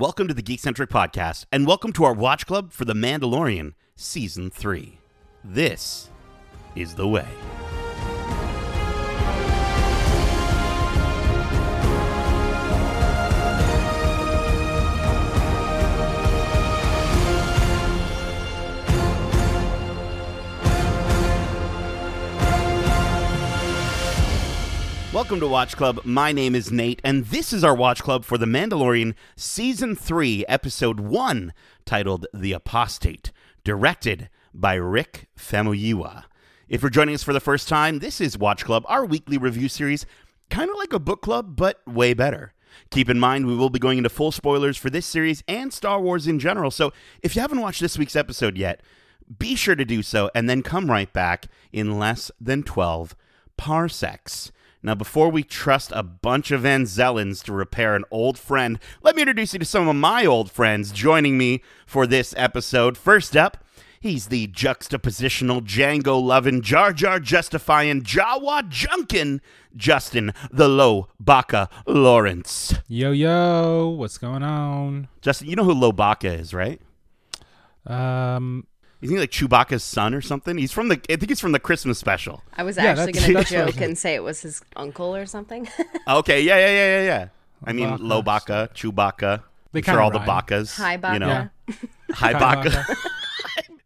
Welcome to the Geekcentric Podcast, and welcome to our watch club for The Mandalorian Season 3. This is the way. Welcome to Watch Club. My name is Nate, and this is our Watch Club for The Mandalorian Season 3, Episode 1, titled The Apostate, directed by Rick Famuyiwa. If you're joining us for the first time, this is Watch Club, our weekly review series, kind of like a book club, but way better. Keep in mind, we will be going into full spoilers for this series and Star Wars in general, so if you haven't watched this week's episode yet, be sure to do so and then come right back in less than 12 parsecs. Now, before we trust a bunch of Anzellans to repair an old friend, let me introduce you to some of my old friends joining me for this episode. First up, he's the juxtapositional Django loving, Jar Jar justifying, Jawa junkin, Justin the Low Baka Lawrence. Yo yo, what's going on? Justin, you know who Lowbacca is, right? Um, Isn't he like Chewbacca's son or something? He's from the, I think he's from the Christmas special. I was Yeah, actually that's- going to that's what I joke and say it was his uncle or something. Okay, yeah, yeah, yeah, yeah, yeah. I mean, Baka. Lowbacca, Chewbacca. They I'm sure kinda all the rhyme. Bakas. Hi, Baka. You know, Yeah. Hi, Hi, Baka. Baka.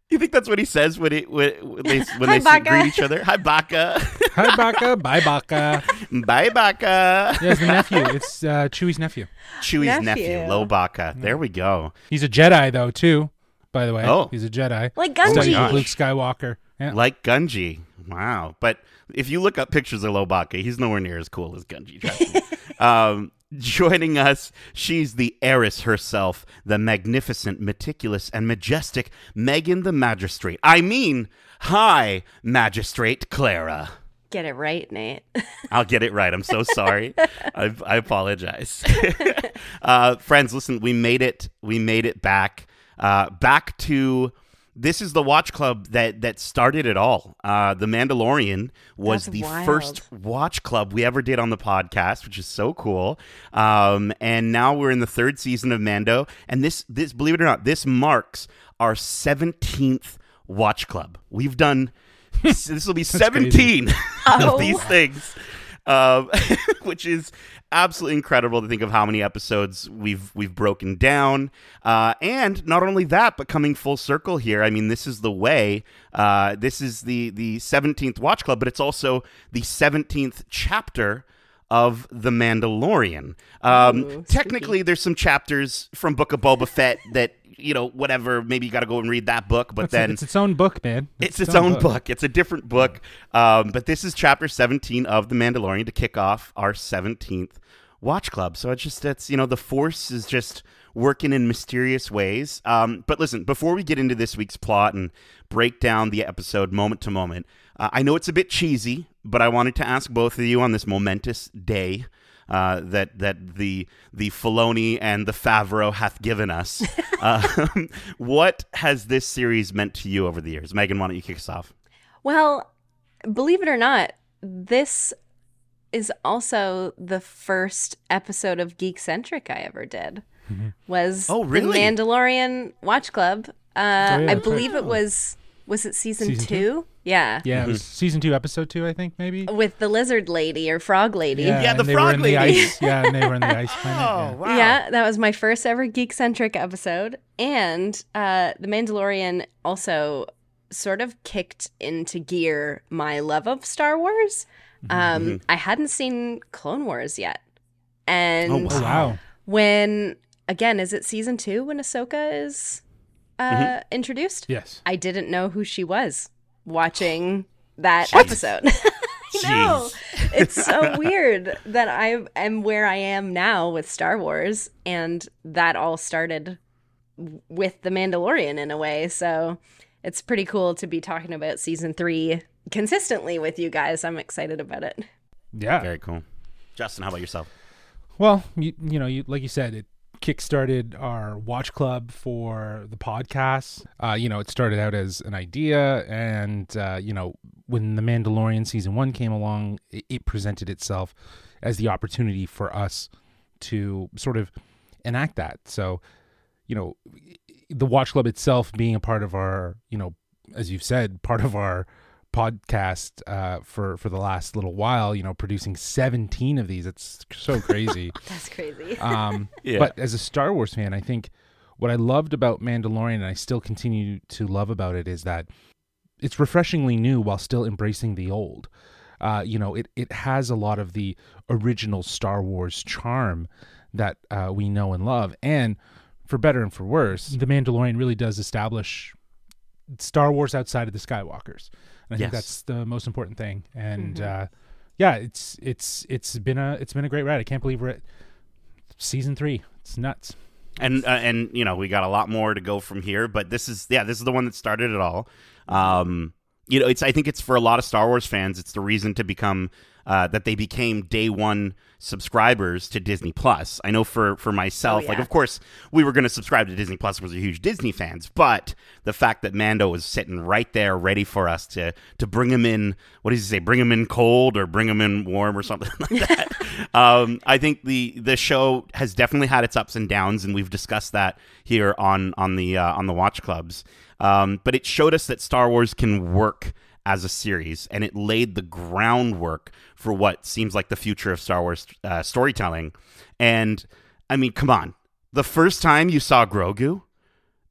You think that's what he says when, it, when, when they when Hi, they see, Baka. greet each other? Hi, Baka. hi Baka, bye Baka. Bye, Baka. Yeah, it's the nephew. It's uh, Chewie's nephew. Chewie's nephew, Nephew. Lowbacca. There we go. He's a Jedi though too. By the way, Oh. he's a Jedi. like my Studying gosh. Gungi. Luke Skywalker. Yeah. Like Gungi. Wow. But if you look up pictures of Lowbacca, he's nowhere near as cool as Gungi. um, joining us, she's the heiress herself, the magnificent, meticulous, and majestic Megan the Magistrate. I mean, hi, Magistrate Clara. Get it right, Nate. I'll get it right. I'm so sorry. I, I apologize. uh, friends, listen, we made it. We made it back. Uh, back to this is the watch club that that started it all. Uh, the Mandalorian was That's the wild. first watch club we ever did on the podcast, which is so cool. Um, and now we're in the third season of Mando, and this this believe it or not, this marks our 17th watch club. We've done. this will be 17 Oh. of these things, um, which is absolutely incredible to think of how many episodes we've we've broken down. Uh, and not only that, but coming full circle here. I mean, this is the way. Uh, this is the the seventeenth Watch Club, but it's also the seventeenth chapter of the Mandalorian. Um, Ooh, technically, there's some chapters from Book of Boba Fett that you know, whatever. Maybe you got to go and read that book, but It's, then it's its own book, man. it's its own book. It's a different book. Um, but this is chapter 17 of The Mandalorian to kick off our 17th Watch Club. So it's just, it's, you know, the Force is just working in mysterious ways. Um, but listen, before we get into this week's plot and break down the episode moment to moment, uh, I know it's a bit cheesy, but I wanted to ask both of you on this momentous day. Uh, that that the the Filoni and the Favreau hath given us. um, what has this series meant to you over the years? Megan, why don't you kick us off? Well, believe it or not, this is also the first episode of Geekcentric I ever did. Was Oh, really? the Mandalorian Watch Club? Uh, yeah, I believe right. it was. Was it season, Season two? two? Yeah. Yeah, it was season two, episode two, I think maybe. With the lizard lady or frog lady. Yeah, the frog lady. The ice. Yeah, and they were in the ice planet. yeah. Yeah, that was my first ever Geekcentric episode. And uh, The Mandalorian also sort of kicked into gear my love of Star Wars. Um, I hadn't seen Clone Wars yet. And Oh, Oh wow. when, again, is it season two when Ahsoka is uh, introduced? Yes. I didn't know who she was watching that episode. I know. It's so weird that I am where I am now with Star Wars, and that all started with The Mandalorian in a way. So it's pretty cool to be talking about season three consistently with you guys. I'm excited about it. Yeah. Very cool. Justin, how about yourself? Well, you, you know, you, like you said, it kickstarted our watch club for the podcast. Uh, you know, it started out as an idea, and uh, you know, when the Mandalorian season one came along, it, it presented itself as the opportunity for us to sort of enact that. So, you know, the Watch Club itself being a part of our, you know, as you've said, part of our podcast uh, for for the last little while. You know, producing seventeen of these. It's so crazy. That's crazy. um, Yeah. But as a Star Wars fan, I think what I loved about Mandalorian, and I still continue to love about it, is that it's refreshingly new while still embracing the old. Uh, you know, it it has a lot of the original Star Wars charm that uh, we know and love, and for better and for worse, the Mandalorian really does establish Star Wars outside of the Skywalkers. And I think that's the most important thing. And uh, yeah, it's it's it's been a it's been a great ride. I can't believe we're at season three. It's nuts. and uh, and you know we got a lot more to go from here but this is yeah this is the one that started it all um you know it's i think it's for a lot of star wars fans it's the reason to become uh, that they became day one subscribers to disney plus i know for for myself Oh, like of course we were going to subscribe to disney plus because we're huge disney fans but the fact that mando was sitting right there ready for us to to bring him in what does he say bring him in cold or bring him in warm or something like that um, I think the the show has definitely had its ups and downs, and we've discussed that here on on the uh, on the Watch Clubs. Um, but it showed us that Star Wars can work as a series, and it laid the groundwork for what seems like the future of Star Wars uh, storytelling. And I mean, come on, the first time you saw Grogu,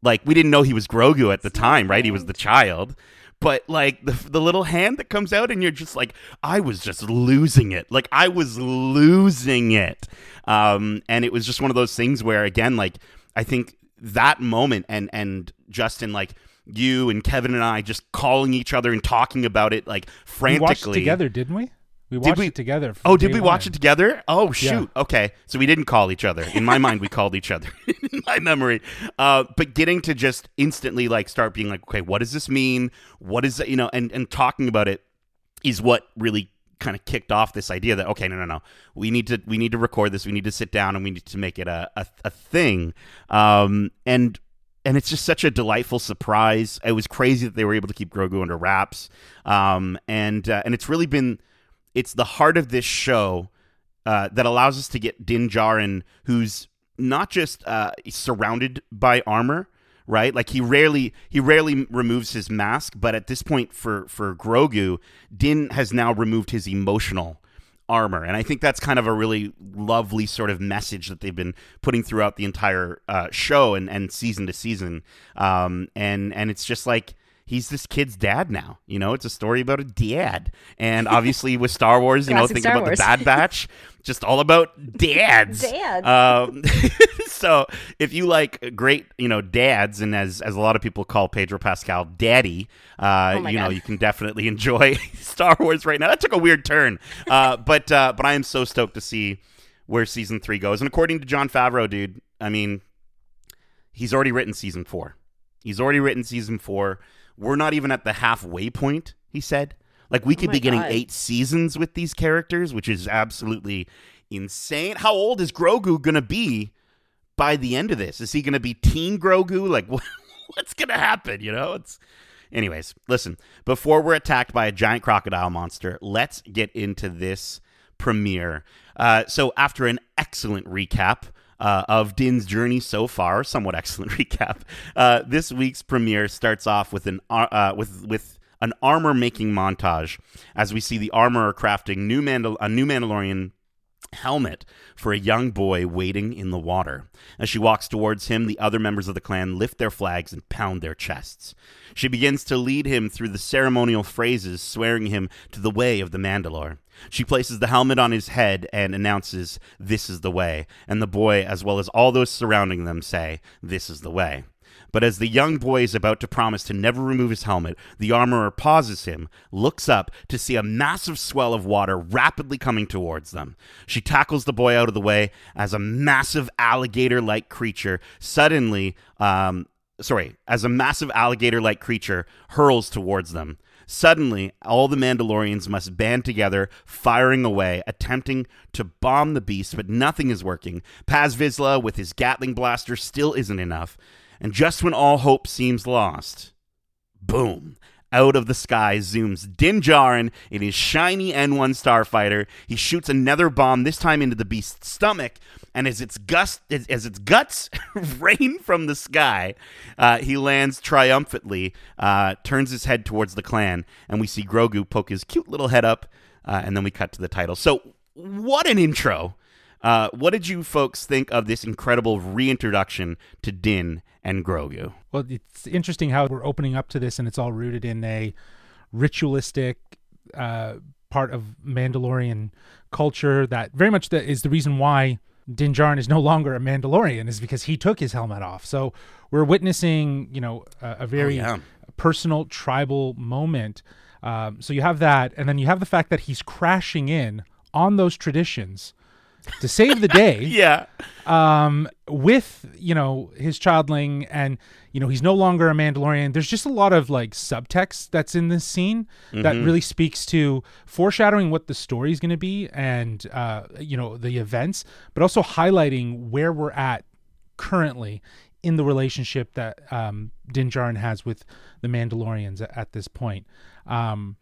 like we didn't know he was Grogu at the time, right? He was the child. But like the the little hand that comes out and you're just like I was just losing it. Like I was losing it. Um and it was just one of those things where again like I think that moment and and Justin like you and Kevin and I just calling each other and talking about it like We watched frantically it together, didn't we? We watched we- it together. Oh, did we watch it together? Oh, Yeah. shoot. Okay. So we didn't call each other. In my mind, we called each other. In my memory. Uh, but getting to just instantly like start being like, okay, what does this mean? What is it? You know, and, and talking about it is what really kind of kicked off this idea that okay no no no we need to we need to record this we need to sit down and we need to make it a, a, a thing um and and it's just such a delightful surprise it was crazy that they were able to keep grogu under wraps um and uh, and it's really been it's the heart of this show uh, that allows us to get Din Djarin, who's not just uh, surrounded by armor, right? Like he rarely he rarely removes his mask, but at this point for for Grogu, Din has now removed his emotional armor, and I think that's kind of a really lovely sort of message that they've been putting throughout the entire uh, show and and season to season, um, and and it's just like he's this kid's dad now. You know, it's a story about a dad. And obviously with Star Wars, you know, think about Wars. the Bad Batch, just all about dads. Dads. Um, so if you like great, you know, dads, and as as a lot of people call Pedro Pascal daddy, uh, Oh you know, you can definitely enjoy Star Wars right now. That took a weird turn, uh, but uh, but I am so stoked to see where season three goes. And according to Jon Favreau, dude, I mean, he's already written season four. He's already written season four. We're not even at the halfway point, he said. Like, we could Oh be getting God. eight seasons with these characters, which is absolutely insane. How old is Grogu going to be by the end of this? Is he going to be teen Grogu? Like, what, what's going to happen? You know? It's. Anyways, listen, before we're attacked by a giant crocodile monster, let's get into this premiere. Uh, so, after an excellent recap uh, of Din's journey so far, somewhat excellent recap, uh, this week's premiere starts off with an uh, with with an armor making montage as we see the armorer crafting new Mandal- a new Mandalorian helmet for a young boy waiting in the water. As she walks towards him, the other members of the clan lift their flags and pound their chests. She begins to lead him through the ceremonial phrases, swearing him to the way of the Mandalore. She places the helmet on his head and announces, This is the way. And the boy, as well as all those surrounding them, say, This is the way. But as the young boy is about to promise to never remove his helmet, the armorer pauses him, looks up to see a massive swell of water rapidly coming towards them. She tackles the boy out of the way as a massive alligator like creature suddenly, um, sorry, as a massive alligator like creature hurls towards them. Suddenly, all the Mandalorians must band together, firing away, attempting to bomb the beast, but nothing is working. Paz Vizsla, with his Gatling blaster, still isn't enough. And just when all hope seems lost, boom, out of the sky zooms Din Djarin in his shiny N1 starfighter. He shoots another bomb, this time into the beast's stomach, and as its gust as, its guts rain from the sky, uh, he lands triumphantly, uh, turns his head towards the clan, and we see Grogu poke his cute little head up, uh, and then we cut to the title. So, what an intro! Uh, what did you folks think of this incredible reintroduction to Din and Grogu? Well, it's interesting how we're opening up to this, and it's all rooted in a ritualistic uh, part of Mandalorian culture that very much is the reason why Din Djarin is no longer a Mandalorian is because he took his helmet off. So we're witnessing, you know, a, a very yeah. personal tribal moment. Um, so you have that, and then you have the fact that he's crashing in on those traditions to save the day Yeah. um, with you know his childling, and you know he's no longer a Mandalorian. There's just a lot of like subtext that's in this scene that really speaks to foreshadowing what the story is going to be, and uh, you know the events, but also highlighting where we're at currently in the relationship that um, Din Djarin has with the Mandalorians at, at this point. Um,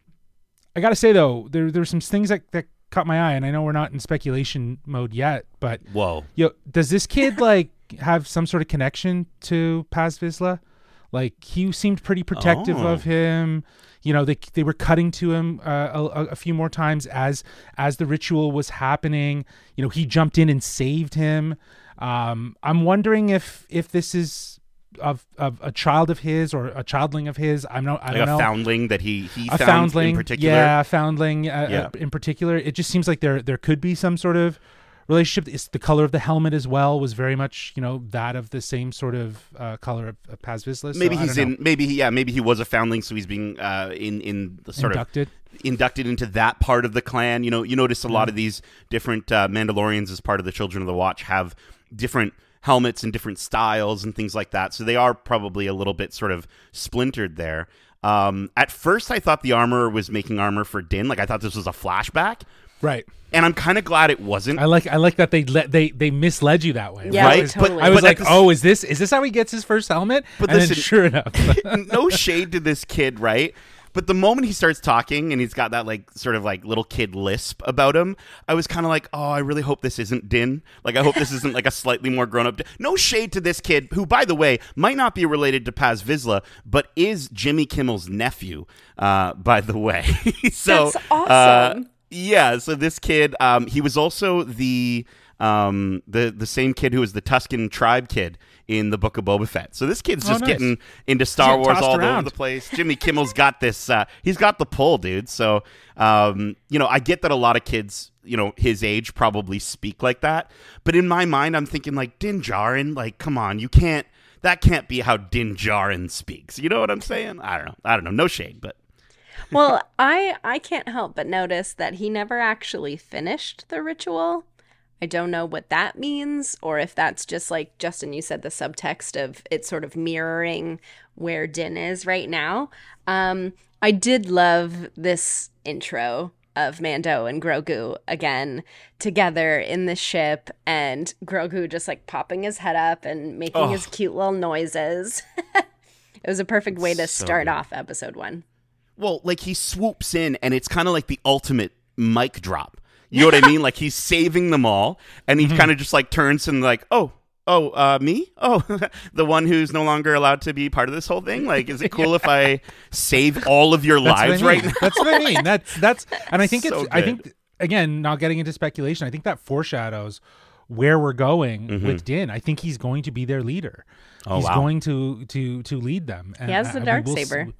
I gotta say though, there there's some things that that caught my eye, and I know we're not in speculation mode yet, but Whoa. Yo, does this kid like have some sort of connection to Paz Vizsla? Like he seemed pretty protective Oh. of him. You know, they they were cutting to him uh, a, a- a few more times as as the ritual was happening. You know, he jumped in and saved him. Um, I'm wondering if if this is of of a child of his or a childling of his. I'm not. I Like don't a know foundling that he he a found foundling, in particular. yeah, a foundling uh, Yeah. uh, in particular. It just seems like there there could be some sort of relationship. It's the color of the helmet as well was very much you know that of the same sort of uh, color of, of Paz Vizsla. Maybe I he's in. Maybe he. Yeah. Maybe he was a foundling, so he's being uh, in in the sort inducted. of inducted into that part of the clan. You know, you notice a lot of these different uh, Mandalorians as part of the Children of the Watch have different helmets and different styles and things like that. So they are probably a little bit sort of splintered there. Um, at first, I thought the armor was making armor for Din. Like I thought this was a flashback, Right. and I'm kind of glad it wasn't. I like I like that they let they they misled you that way. Yeah, Right, I was, but- I was but like, the s- oh, is this is this how he gets his first helmet? But and then listen- sure enough, no shade to this kid, right? But the moment he starts talking and he's got that like sort of like little kid lisp about him, I was kind of like, oh, I really hope this isn't Din. Like, I hope this isn't like a slightly more grown up. No shade to this kid, who, by the way, might not be related to Paz Vizsla, but is Jimmy Kimmel's nephew. Uh, by the way, so That's uh, awesome. yeah, so this kid, um, he was also the um, the the same kid who was the Tusken tribe kid in the Book of Boba Fett. So this kid's Oh, just nice. getting into Star Wars tossed all over the place. Jimmy Kimmel's got this. Uh, he's got the pull, dude. So um, you know, I get that a lot of kids, you know, his age probably speak like that. But in my mind, I'm thinking like Din Djarin. Like, come on, you can't. That can't be how Din Djarin speaks. You know what I'm saying? I don't know. I don't know. No shade, but well, I I can't help but notice that he never actually finished the ritual. I don't know what that means, or if that's just like Justin, you said the subtext of it sort of mirroring where Din is right now. Um, I did love this intro of Mando and Grogu again together in the ship, and Grogu just like popping his head up and making his cute little noises. it was a perfect way to So start good. off episode one. Well, like he swoops in, and it's kind of like the ultimate mic drop. You know what I mean? Like he's saving them all, and he kind of just like turns and like, oh, oh, uh, me? Oh, the one who's no longer allowed to be part of this whole thing. Like, is it cool if I save all of your That's lives what I right now? That's what I mean. That's that's and I think So it's I think again, not getting into speculation, I think that foreshadows where we're going with Din. I think he's going to be their leader. Mm-hmm. Oh, he's wow. going to to to lead them. And has the I- we dark will s- saber.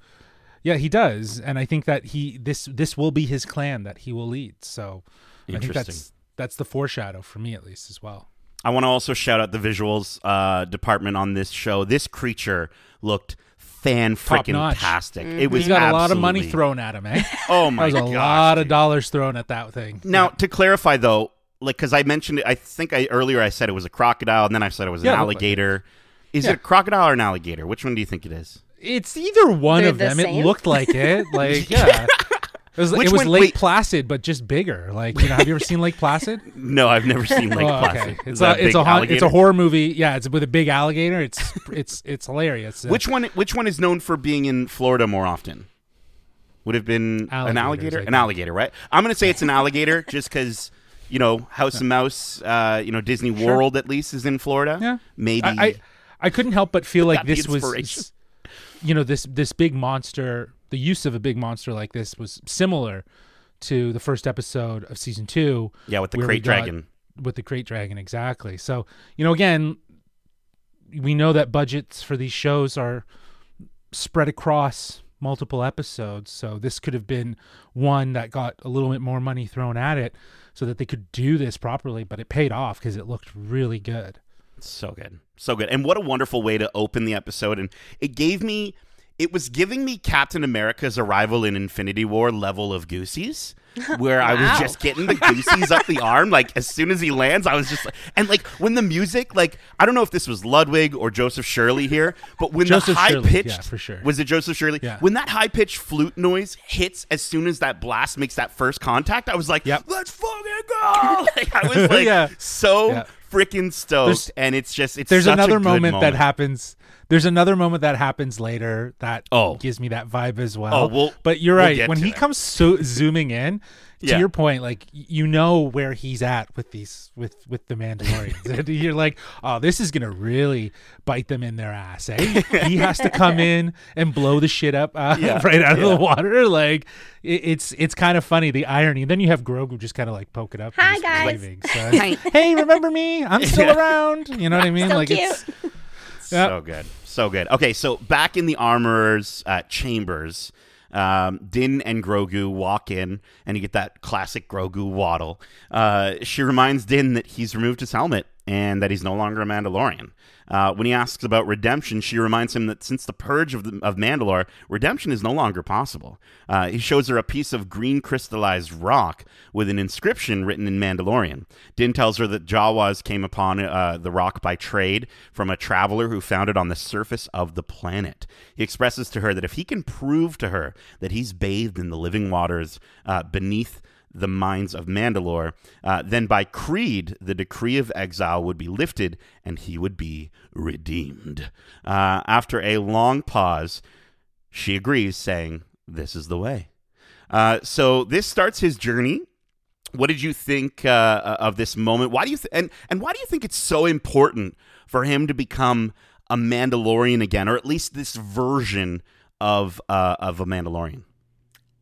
Yeah, he does, and I think that he this this will be his clan that he will lead. So I think that's that's the foreshadow for me at least as well. I want to also shout out the visuals uh, department on this show. This creature looked fan freaking Top-notch. tastic. It was He got a lot of money absolutely- thrown at him, eh? Oh my That was a gosh, lot of dude. dollars thrown at that thing. Now, to clarify though, like because I mentioned it, I think I earlier I said it was a crocodile, and then I said it was an Yeah, it looked like alligator. Is Yeah. it a crocodile or an alligator? Which one do you think it is? It's either one They're of the them. It same? looked like it. Like yeah. It was, Which it was one- Lake wait. Placid, but just bigger. Like you know, have you ever seen Lake Placid? No, I've never seen Lake Oh, Placid. It's a it's a it's a horror movie. Yeah, it's with a big alligator. It's it's it's hilarious. Which one? Which one is known for being in Florida more often? would have been an alligator. An alligator, right? I'm gonna say it's an alligator just because you know House and Mouse, uh, you know Disney World at least is in Florida. Yeah. maybe. I, I I couldn't help but feel like this was? You know, this this big monster. The use of a big monster like this was similar to the first episode of season two. yeah, with the krayt dragon. with the krayt dragon exactly so you know again we know that budgets for these shows are spread across multiple episodes so this could have been one that got a little bit more money thrown at it so that they could do this properly but it paid off because it looked really good So good. So good. And what a wonderful way to open the episode. And it gave me, it was giving me Captain America's arrival in Infinity War level of Goosies, where I was just getting the Goosies up the arm. Like, as soon as he lands, I was just like, and like when the music, like, I don't know if this was Ludwig or Joseph Shirley here, but when Joseph the high Shirley, pitched, yeah, for sure. was it Joseph Shirley? Yeah. When that high pitched flute noise hits as soon as that blast makes that first contact, I was like, Yep. let's fucking go. Like, I was like, Yeah. so Yeah. Freaking stoked. There's- and it's just, it's there's such a another good moment, that happens there's another moment that happens later that Oh. gives me that vibe as well Oh, we'll- but you're we'll right when he that. comes so zooming in to your point like you know where he's at with these with with the mandalorians And you're like oh this is gonna really bite them in their ass eh he has to come in and blow the shit up uh, Yeah. right out of Yeah. the water like it, it's it's kind of funny the irony and then you have grogu just kind of like poke it up Hi, guys. waving. So, Hi. hey remember me i'm still Yeah. around you know what i mean So like cute. it's So good. So good. Okay, so back in the armorer's uh, chambers, um, Din and Grogu walk in, and you get that classic Grogu waddle. Uh, she reminds Din that he's removed his helmet and that he's no longer a Mandalorian. Uh, when he asks about redemption, she reminds him that since the purge of, the, of Mandalore, redemption is no longer possible. Uh, he shows her a piece of green crystallized rock with an inscription written in Mandalorian. Din tells her that Jawas came upon uh, the rock by trade from a traveler who found it on the surface of the planet. He expresses to her that if he can prove to her that he's bathed in the living waters uh, beneath the mines of Mandalore, uh, then by creed, the decree of exile would be lifted and he would be redeemed. Uh, after a long pause, she agrees, saying, This is the way. Uh, so this starts his journey. What did you think uh, of this moment? Why do you th- and and why do you think it's so important for him to become a Mandalorian again, or at least this version of uh, of a Mandalorian?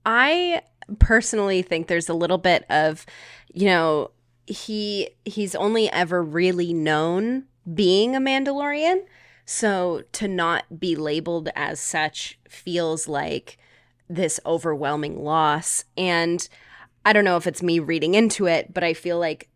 I personally think there's a little bit of, you know, he he's only ever really known being a Mandalorian. So to not be labeled as such feels like this overwhelming loss. And I don't know if it's me reading into it, but I feel like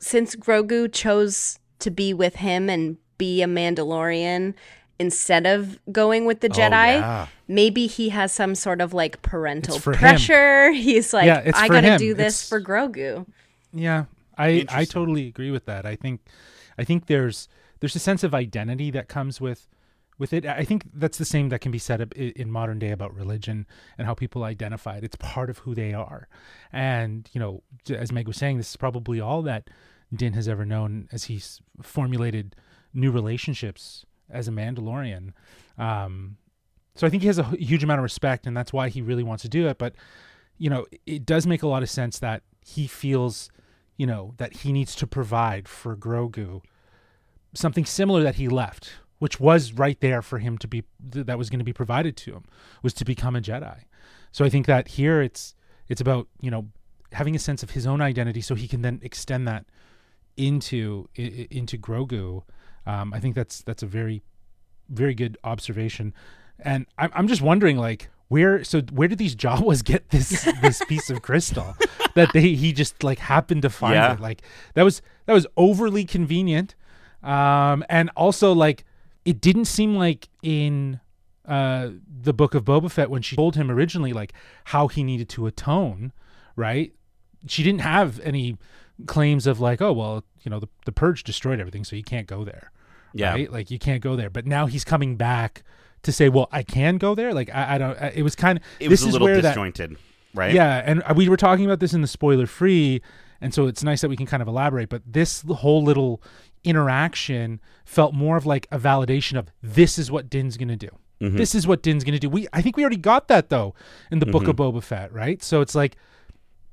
since Grogu chose to be with him and be a Mandalorian instead of going with the Oh, Jedi, yeah. maybe he has some sort of like parental It's for him. pressure. He's like, Yeah, I gotta him. do this It's- for Grogu. Yeah, I I totally agree with that. I think I think there's there's a sense of identity that comes with with it. I think that's the same that can be said in modern day about religion and how people identify it. It's part of who they are, and you know, as Meg was saying, this is probably all that Din has ever known as he's formulated new relationships as a Mandalorian. Um, so I think he has a huge amount of respect, and that's why he really wants to do it. But you know, it does make a lot of sense that he feels, you know, that he needs to provide for Grogu something similar that he left, which was right there for him to be th- that was going to be provided to him was to become a Jedi. So I think that here it's it's about you know having a sense of his own identity, so he can then extend that into into Grogu. Um, I think that's that's a very very good observation, and I'm I'm just wondering like where so where did these Jawas get this this piece of crystal that they he just like happened to find Yeah. it like that was that was overly convenient, um, and also like it didn't seem like in uh the book of Boba Fett when she told him originally like how he needed to atone, right? She didn't have any claims of like oh well you know the the purge destroyed everything so you can't go there Yeah. right? Like you can't go there. But now he's coming back to say, well, I can go there. Like I, I don't. I, it was kind of. It this was a little disjointed, right? Yeah, and uh, we were talking about this in the spoiler free, and so it's nice that we can kind of elaborate. But this whole little interaction felt more of like a validation of this is what Din's gonna do. Mm-hmm. This is what Din's going to do. We I think we already got that though in the Book of mm-hmm. Boba Fett, right? So it's like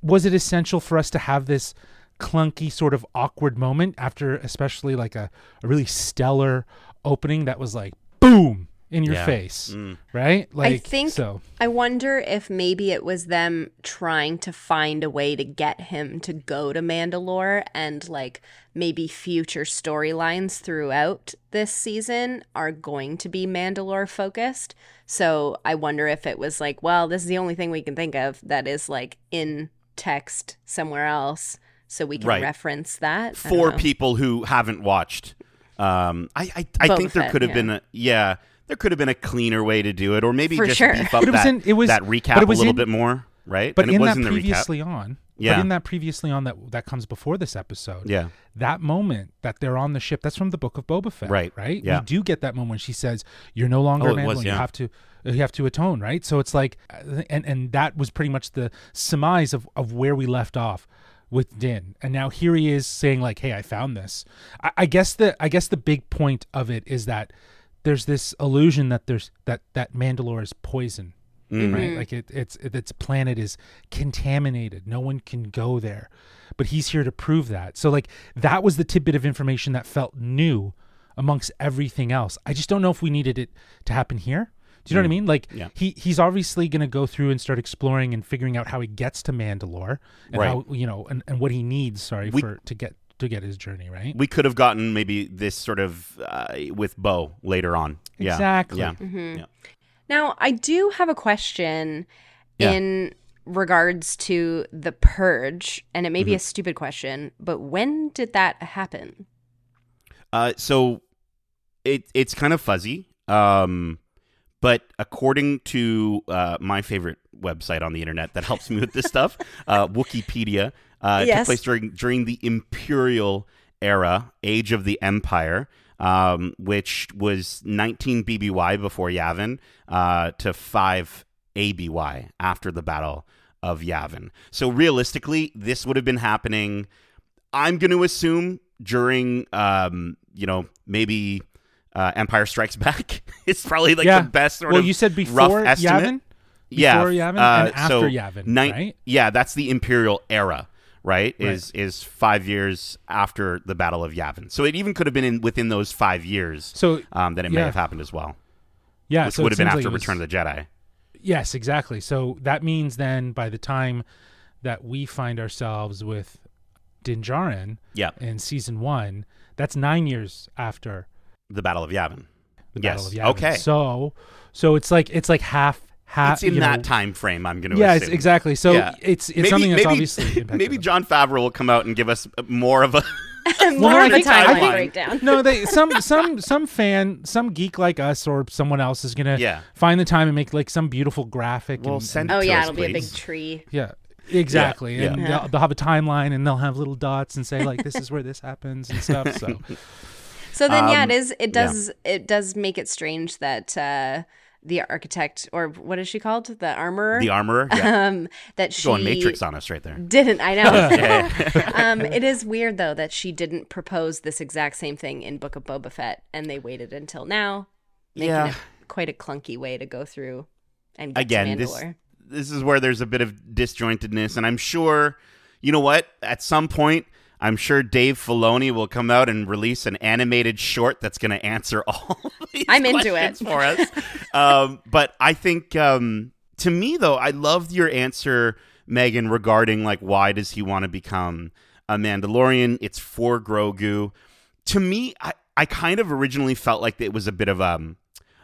was it essential for us to have this clunky sort of awkward moment after especially like a, a really stellar opening that was like boom in your Yeah. face, mm. right? Like I think- so. I wonder if maybe it was them trying to find a way to get him to go to Mandalore and like maybe future storylines throughout this season are going to be Mandalore focused. So I wonder if it was like, well, this is the only thing we can think of that is like in text somewhere else so we can Right. reference that. For people who haven't watched. Um, I I, I think there Fett, could have yeah. been a yeah, there could have been a cleaner way to do it, or maybe For just sure. beef up it was that, in- it was- that but recap it was a little in- bit more, right? But and it in was that in the recap. previously on, Yeah. but in that previously on that that comes before this episode, Yeah, that moment that they're on the ship, that's from the book of Boba Fett, Right, Right. yeah. We do get that moment when she says, "You're no longer Oh, a it Mandalorian. was, You have to, you have to atone." Right. So it's like, uh, and and that was pretty much the surmise of of where we left off with Din, and now here he is saying like, "Hey, I found this." I, I guess the I guess the big point of it is that there's this illusion that there's that that Mandalore is poison mm-hmm. right? Like it, it's it, its planet is contaminated. No one can go there, but he's here to prove that. So like that was the tidbit of information that felt new amongst everything else. I just don't know if we needed it to happen here. Do you know what I mean? Like Yeah. he he's obviously going to go through and start exploring and figuring out how he gets to Mandalore and Right. how you know and, and what he needs. Sorry We- for to get to get his journey right. we could have gotten maybe this sort of uh, with Bo later on. Yeah. Exactly. Yeah. Mm-hmm. Yeah. Now, I do have a question Yeah. in regards to the purge, and it may Mm-hmm. be a stupid question, but when did that happen? Uh, so it it's kind of fuzzy. Um, but according to uh, my favorite website on the internet that helps me with this stuff, uh, Wikipedia, uh, it took place during during the Imperial era, Age of the Empire, um, which was 19 BBY before Yavin uh, to 5 ABY after the Battle of Yavin. So realistically, this would have been happening. I'm going to assume during, um, you know, maybe uh, Empire Strikes Back. it's probably like yeah. the best sort well, of you said rough before estimate. Yavin. yeah, Before Yavin uh, and after so Yavin, nine- right? Yeah, that's the Imperial era, right? Right. Is is five years after the Battle of Yavin. So it even could have been in within those five years So um, that it may have happened as well, yeah, which so would have been after like was- Return of the Jedi. Yes, exactly. So that means then by the time that we find ourselves with Din Djarin, Yeah, in season one, that's nine years after the Battle of Yavin. the Yes, Battle of Yavin. okay. So, so it's like it's like half half. it's in that know- time frame. I'm going to Yeah, assume. exactly. So Yeah. it's it's maybe, something that's maybe, obviously maybe. Jon Favreau will come out and give us more of a More I of a think- I timeline think- breakdown. no, they some some some fan, some geek like us or someone else is gonna Yeah. find the time and make like some beautiful graphic. Well, and, send Oh yeah, us, it'll be a big tree. Yeah, exactly. Yeah, And yeah. They'll, they'll have a timeline and they'll have little dots and say like this is where this happens and stuff. So So then, yeah, Um, it is. It yeah. does. It does make it strange that uh, the architect, or what is she called, the armorer, the armorer. Yeah. um, that she Going Matrix on us right there. didn't. I know. um, it is weird though that she didn't propose this exact same thing in Book of Boba Fett, and they waited until now, making Yeah. it quite a clunky way to go through and get Again, this this is where there's a bit of disjointedness, and I'm sure, you know what? At some point, I'm sure Dave Filoni will come out and release an animated short that's going to answer all these I'm into it. for us. um, but I think, um, to me though, I loved your answer, Megan, regarding like why does he want to become a Mandalorian? It's for Grogu. To me, I, I kind of originally felt like it was a bit of um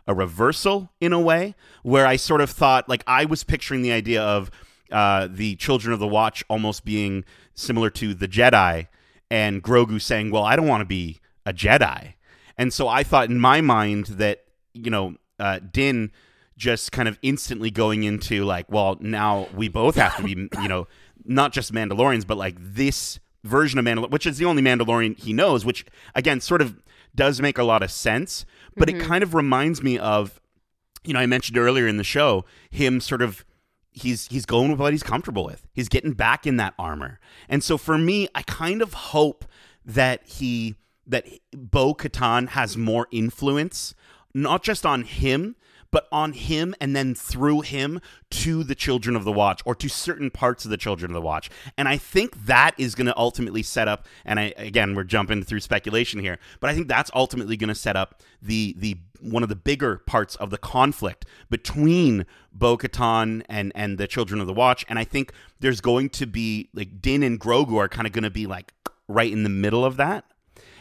a reversal in a way where I sort of thought like I was picturing the idea of uh, the Children of the Watch almost being similar to the Jedi and Grogu saying, "Well, I don't want to be a Jedi," and so I thought in my mind that you know uh, Din just kind of instantly going into like, well, now we both have to be you know not just Mandalorians, but like this version of Mandalorian, which is the only Mandalorian he knows, which again sort of does make a lot of sense, but it kind of reminds me of, you know, I mentioned earlier in the show him sort of he's he's going with what he's comfortable with. He's getting back in that armor, and so for me, I kind of hope that he that Bo Katan has more influence, not just on him, but on him and then through him to the children of the watch or to certain parts of the children of the watch. And I think that is going to ultimately set up and I again we're jumping through speculation here, but I think that's ultimately going to set up the the one of the bigger parts of the conflict between Bo-Katan and and the children of the watch and I think there's going to be like Din and Grogu are kind of going to be like right in the middle of that.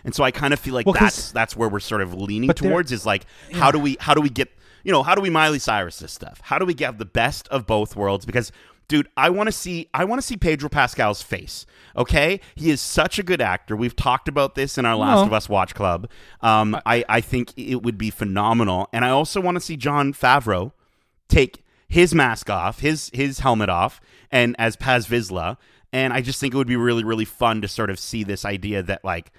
And so I kind of feel like Well, that's that's where we're sort of leaning towards is like how do we how do we get you know how do we Miley Cyrus this stuff? How do we get the best of both worlds? Because dude, I want to see I want to see Pedro Pascal's face. Okay, he is such a good actor. We've talked about this in our Last Well- of Us Watch Club. Um, I I think it would be phenomenal, and I also want to see Jon Favreau take his mask off, his his helmet off, and as Paz Vizsla. And I just think it would be really really fun to sort of see this idea that like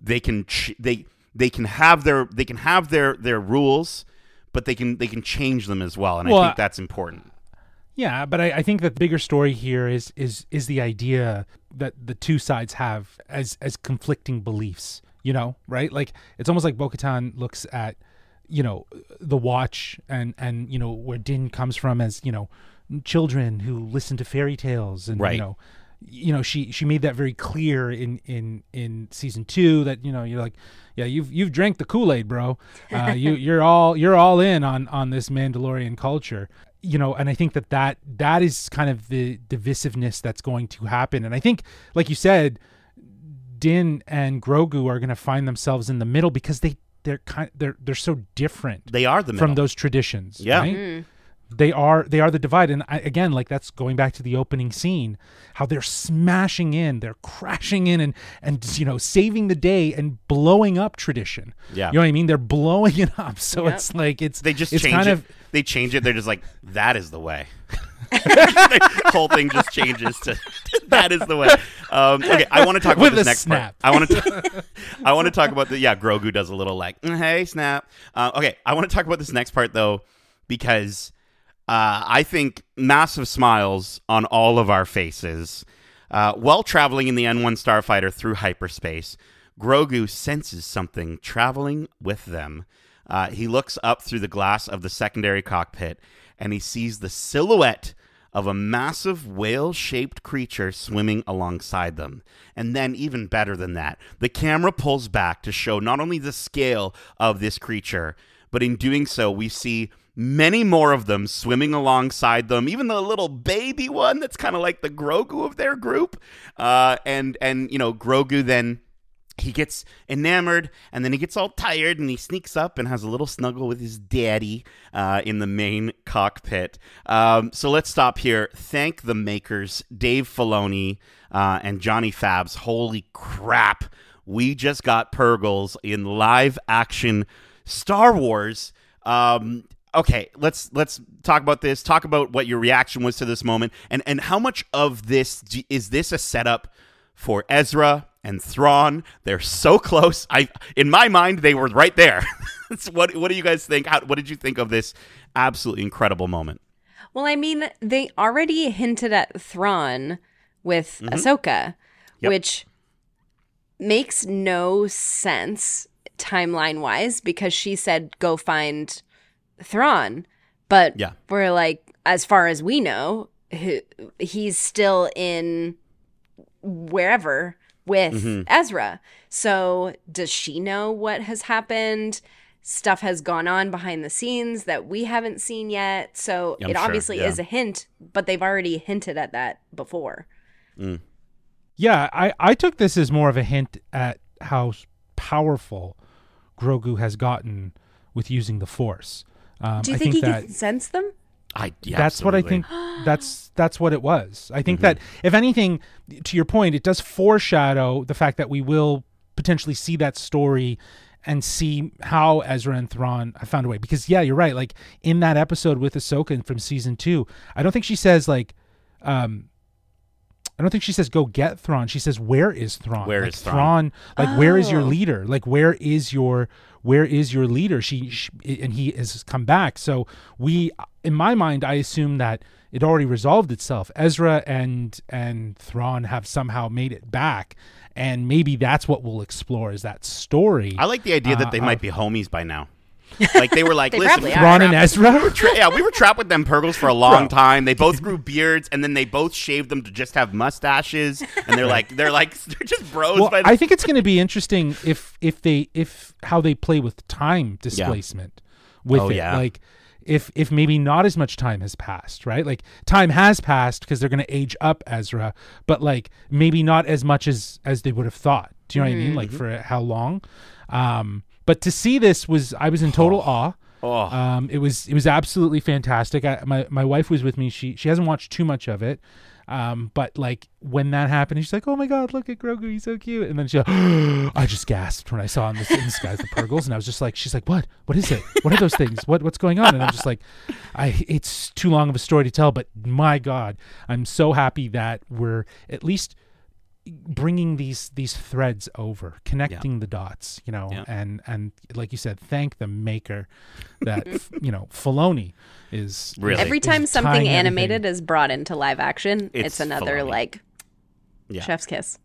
they can ch- they they can have their they can have their their rules, but they can they can change them as well. And Well, I think that's important. Yeah, but I, I think the bigger story here is is is the idea that the two sides have as as conflicting beliefs. You know, right? Like it's almost like Bo-Katan looks at you know the watch and and you know where Din comes from as you know children who listen to fairy tales and Right. you know you know she she made that very clear in in in season two that you know you're like yeah you've you've drank the kool-aid bro uh, you you're all you're all in on on this mandalorian culture you know and i think that that that is kind of the divisiveness that's going to happen and i think like you said din and grogu are going to find themselves in the middle because they they're kind they're they're so different They are the middle. from those traditions Yeah. right? They are they are the divide and I, again like that's going back to the opening scene how they're smashing in they're crashing in and and you know saving the day and blowing up tradition Yeah. you know what i mean they're blowing it up so Yep. it's like it's they just it's change kind it. of they change it. They're just like that is the way. the whole thing just changes to that is the way. Um, okay, I want to talk about With this a next snap. part. I want to. I want to talk about the yeah. Grogu does a little like "Mm, hey snap. Uh, okay, I want to talk about this next part though because uh, I think massive smiles on all of our faces uh, while traveling in the N1 starfighter through hyperspace. Grogu senses something traveling with them. Uh, he looks up through the glass of the secondary cockpit and he sees the silhouette of a massive whale shaped creature swimming alongside them. And then, even better than that, the camera pulls back to show not only the scale of this creature, but in doing so, we see many more of them swimming alongside them. Even the little baby one that's kind of like the Grogu of their group. Uh, and and you know, Grogu then he gets enamored and then he gets all tired and he sneaks up and has a little snuggle with his daddy uh, in the main cockpit. Um, so let's stop here. Thank the makers, Dave Filoni uh, and Johnny Fabs. Holy crap. We just got Purrgils in live action Star Wars. Um, okay, let's let's talk about this. Talk about what your reaction was to this moment, and and how much of this do- is this a setup for Ezra and Thrawn? They're so close. I in my mind they were right there. What what do you guys think? How, what did you think of this absolutely incredible moment? Well, I mean, they already hinted at Thrawn with mm-hmm. Ahsoka, Yep. which makes no sense timeline wise because she said go find Thrawn, but Yeah. we're like, as far as we know, he's still in wherever with Ezra. So does she know what has happened? Stuff has gone on behind the scenes that we haven't seen yet. So I'm it sure, obviously yeah. is a hint, but they've already hinted at that before. Mm. Yeah, I, I took this as more of a hint at how powerful Grogu has gotten with using the Force. Um, Do you I think, think, he that can sense them? I yeah, that's what I think. That's that's what it was. I think that if anything, to your point, it does foreshadow the fact that we will potentially see that story and see how Ezra and Thrawn have found a way. Because yeah, you're right. Like in that episode with Ahsoka from season two, I don't think she says like. um I don't think she says go get Thrawn. She says where is Thrawn? Where like, is Thrawn? Like where is your Oh. leader? Like where is your where is your leader? She, she and he has come back. So we, in my mind, I assume that it already resolved itself. Ezra and and Thrawn have somehow made it back, and maybe that's what we'll explore is that story. I like the idea that Uh, they uh, might be homies by now. Like they were like, They listen, we were Ron and trapped- Ezra? we tra- yeah, we were trapped with them Purrgils for a long Bro. time. They both grew beards, and then they both shaved them to just have mustaches. And they're like, they're like, they're just bros. well, by the- I think it's going to be interesting if if they if how they play with time displacement with Oh, it. yeah. Like if if maybe not as much time has passed, right? Like time has passed because they're going to age up Ezra, but like maybe not as much as as they would have thought. Do you know what I mean? Like for how long? Um, but to see this was I was in total awe. oh, Um, it was it was absolutely fantastic. I, my my wife was with me. She she hasn't watched too much of it, um, but like when that happened, she's like, "Oh my god, look at Grogu, he's so cute!" And then she, I just gasped when I saw in, this, in disguise the Purrgils, and I was just like, "She's like, what? What is it? What are those things? What what's going on?" And I'm just like, "I it's too long of a story to tell, but my god, I'm so happy that we're at least." Bringing these these threads over connecting the dots you know Yeah. and and like you said thank the maker that f- you know Filoni is Really? Every is time something animated everything. is brought into live action, It's it's, another Filoni. like Yeah. chef's kiss.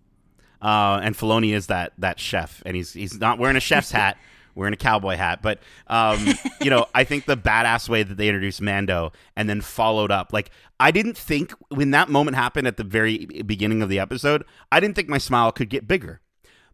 uh, and Filoni is that that chef, and he's he's not wearing a chef's hat, wearing a cowboy hat. But um, you know, I think the badass way that they introduced Mando and then followed up, like I didn't think when that moment happened at the very beginning of the episode, I didn't think my smile could get bigger,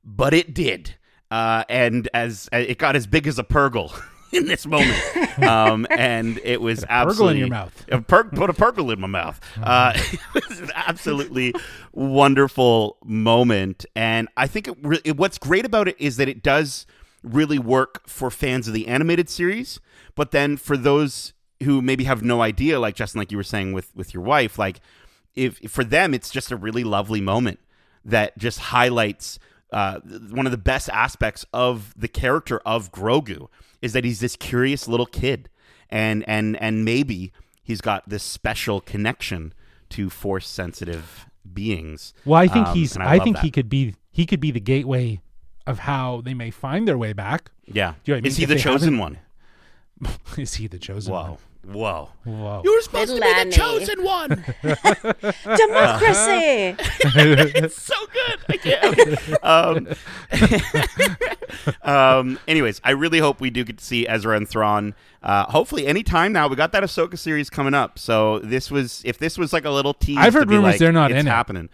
but it did, uh, and as it got as big as a Purrgil. In this moment, um, and it was absolutely Purrgil in your mouth. a per- put a purple in my mouth. Uh, it was an absolutely wonderful moment, and I think it re- it, what's great about it is that it does really work for fans of the animated series, but then for those who maybe have no idea, like Justin, like you were saying with with your wife, like if for them it's just a really lovely moment that just highlights uh, one of the best aspects of the character of Grogu is that he's this curious little kid, and and and maybe he's got this special connection to force sensitive beings. well I think Um, he's and I, think that. he could be he could be the gateway of how they may find their way back Yeah, Do you know what I is he If the they chosen haven't- one? is he the chosen Whoa, one whoa! whoa You were supposed Little to be Annie. the chosen one. Democracy. it's so good. I can't. Um, um, anyways, I really hope we do get to see Ezra and Thrawn. Uh, hopefully, anytime now. We got that Ahsoka series coming up, so this was if this was like a little tease. I've to heard be rumors like, they're not it's in it. happening.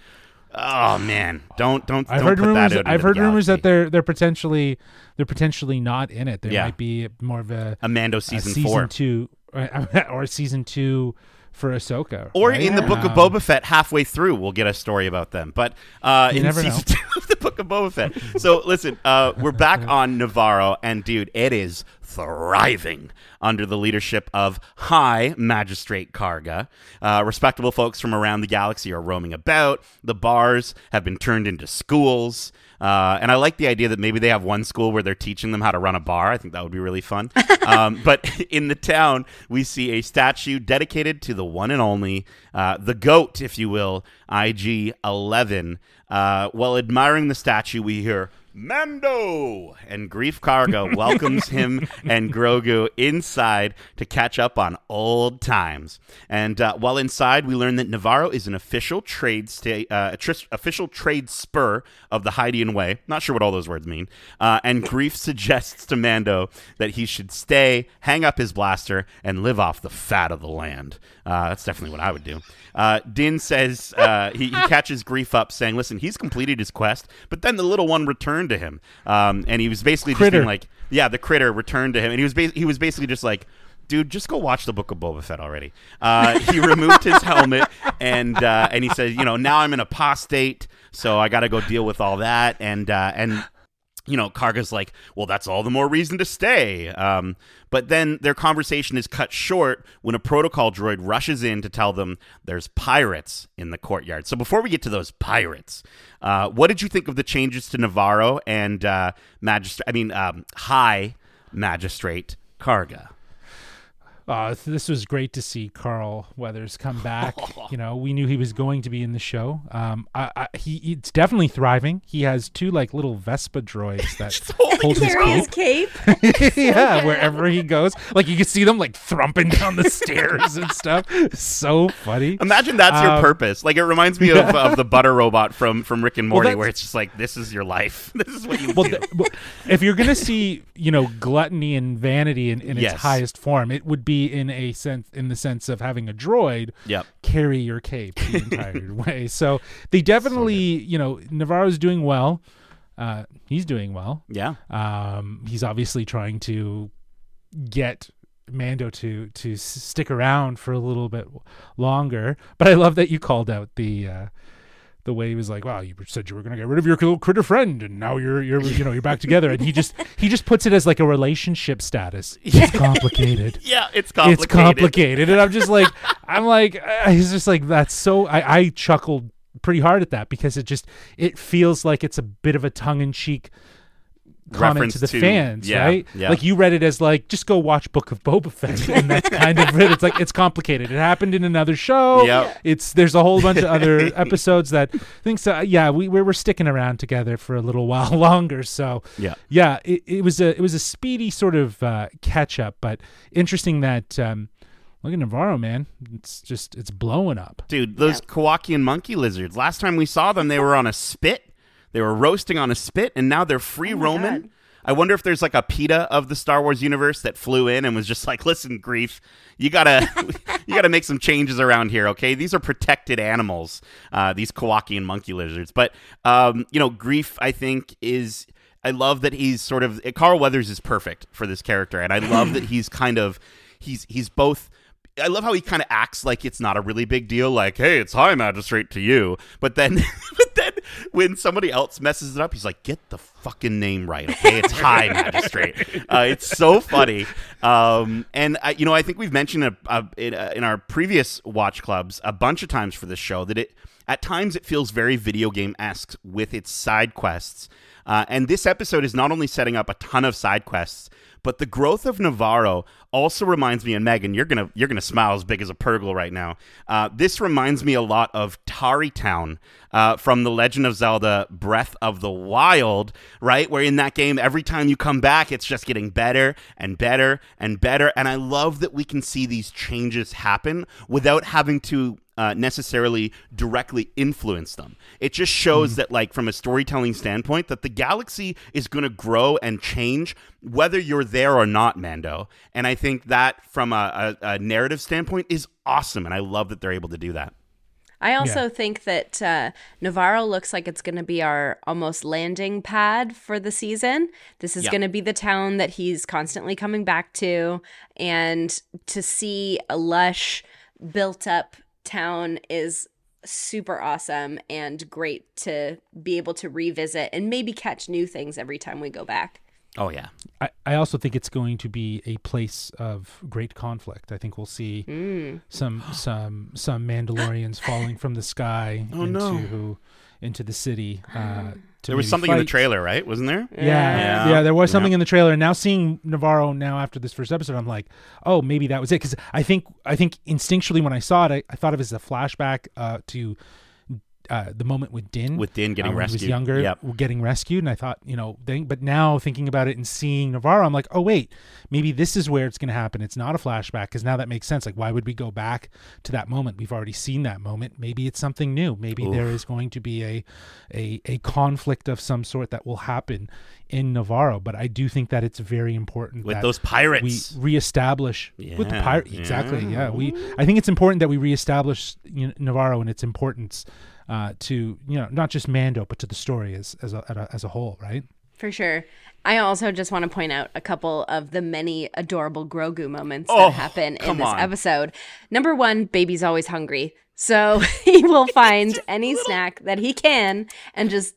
Oh man, don't don't. I've don't heard put rumors. That out I've heard rumors that they're they're potentially they're potentially not in it. There Yeah. might be more of a, a Mando a season, season four. two or season two for Ahsoka, Or right? in the Book of Boba Fett, halfway through, we'll get a story about them. But uh, You in never season two of the Book of Boba Fett. So listen, uh, we're back on Navarro, and dude, it is thriving under the leadership of High Magistrate Karga. Uh, respectable folks from around the galaxy are roaming about. The bars have been turned into schools. Uh, and I like the idea that maybe they have one school where they're teaching them how to run a bar. I think that would be really fun. um, but in the town, we see a statue dedicated to the one and only, uh, the GOAT, if you will, IG 11. Uh, while admiring the statue, we hear, Mando! And Greef Karga welcomes him and Grogu inside to catch up on old times. And uh, while inside, we learn that Navarro is an official trade sta- uh, tris- official trade spur of the Hydian Way. Not sure what all those words mean. Uh, and Greef suggests to Mando that he should stay, hang up his blaster, and live off the fat of the land. Uh, that's definitely what I would do. Uh, Din says uh, he, he catches Greef up, saying, "Listen, he's completed his quest, but then the little one returned to him, um, and he was basically just being like, yeah, the critter returned to him, and he was ba- he was basically just like." Dude, just go watch the Book of Boba Fett already. Uh, he removed his helmet and uh, and he said, you know, now I'm an apostate, so I got to go deal with all that. And uh, and you know, Karga's like, well, that's all the more reason to stay. Um, but then their conversation is cut short when a protocol droid rushes in to tell them there's pirates in the courtyard. So before we get to those pirates, uh, what did you think of the changes to Navarro and uh, Magistrate? I mean, um, High Magistrate Karga. Uh, this was great to see Carl Weathers come back. you know, we knew he was going to be in the show. Um, I, I, he it's definitely thriving. He has two like little Vespa droids that hold his Carry his cape. cape. yeah, wherever he goes, like you can see them like thrumping down the stairs and stuff. So funny. Imagine that's your Um, purpose. Like it reminds me of, of the butter robot from from Rick and Morty, that's- where it's just like this is your life. This is what you well, do. th- well, if you're gonna see, you know, gluttony and vanity in, in its highest form, it would be in a sense, in the sense of having a droid Yep. carry your cape the entire way. So they definitely, you know, Navarro's doing well. Uh, he's doing well. Yeah. Um, he's obviously trying to get Mando to to stick around for a little bit longer. But I love that you called out the uh, the way he was like, "Wow, you said you were going to get rid of your little critter friend, and now you're you're you know you're back together." And he just he just puts it as like a relationship status. It's complicated. Yeah, it's complicated. It's complicated, and I'm just like, I'm like, uh, he's just like that's so. I, I chuckled pretty hard at that because it just it feels like it's a bit of a tongue in cheek comment Reference to the to- fans, yeah, right? yeah. Like you read it as like just go watch Book of Boba Fett, and that's kind of it. It's like it's complicated. It happened in another show. Yep. It's there's a whole bunch of other episodes that things. Uh, yeah, we we were sticking around together for a little while longer. So Yeah. yeah, it, it was a it was a speedy sort of uh, catch up, but interesting that um, look at Navarro, man. It's just it's blowing up. Dude, those Kowakian monkey lizards. Last time we saw them, they were on a spit. They were roasting on a spit, and now they're free Oh roaming. God. I wonder if there's like a PETA of the Star Wars universe that flew in and was just like, "Listen, Greef, you gotta, you gotta make some changes around here, okay? These are protected animals, uh, these Kowakian monkey lizards." But um, you know, Greef, I think is. I love that he's sort of Carl Weathers is perfect for this character, and I love that he's kind of he's he's both. I love how he kind of acts like it's not a really big deal, like, "Hey, it's High Magistrate to you," but then, but then when somebody else messes it up, he's like, "Get the fucking name right, okay? It's High Magistrate." Uh, it's so funny, um, and I, you know, I think we've mentioned a, a, in, uh, in our previous watch clubs a bunch of times for this show that it at times it feels very video game esque with its side quests. Uh, and this episode is not only setting up a ton of side quests, but the growth of Navarro also reminds me. And Megan, you're gonna you're gonna smile as big as a pergola right now. Uh, this reminds me a lot of Tarrey Town uh, from the Legend of Zelda: Breath of the Wild, right? Where in that game, every time you come back, it's just getting better and better and better. And I love that we can see these changes happen without having to uh, necessarily directly influence them. It just shows that, like, from a storytelling standpoint, that the galaxy is going to grow and change whether you're there or not, Mando. And I think that, from a, a, a narrative standpoint, is awesome. And I love that they're able to do that. I also think that uh, Navarro looks like it's going to be our almost landing pad for the season. This is Yeah. going to be the town that he's constantly coming back to. And to see a lush, built up town is super awesome and great to be able to revisit and maybe catch new things every time we go back. Oh, yeah. I, I also think it's going to be a place of great conflict. I think we'll see some some some Mandalorians falling from the sky Oh, into no. into the city. Uh, to There was maybe something in the trailer, right? Wasn't there? Yeah, Yeah. yeah, there was something Yeah. in the trailer. And now seeing Navarro now after this first episode, I'm like, oh, maybe that was it. Because I think I think instinctually when I saw it, I, I thought of it as a flashback uh, to uh, the moment with Din, With Din getting when He rescued. was younger, Yep. getting rescued, and I thought, you know, but now thinking about it and seeing Navarro, I'm like, oh wait, maybe this is where it's going to happen. It's not a flashback because now that makes sense. Like, why would we go back to that moment? We've already seen that moment. Maybe it's something new. Maybe there is going to be a a a conflict of some sort that will happen in Navarro. But I do think that it's very important With that those pirates. we reestablish with the Yeah, pirate. Exactly. Yeah. We. I think it's important that we reestablish Navarro and its importance uh, to you know not just Mando but to the story as as a, as a whole. Right. For sure. I also just want to point out a couple of the many adorable Grogu moments Oh, that happen in this on. episode. Number one, baby's always hungry. So he will find any snack that he can and just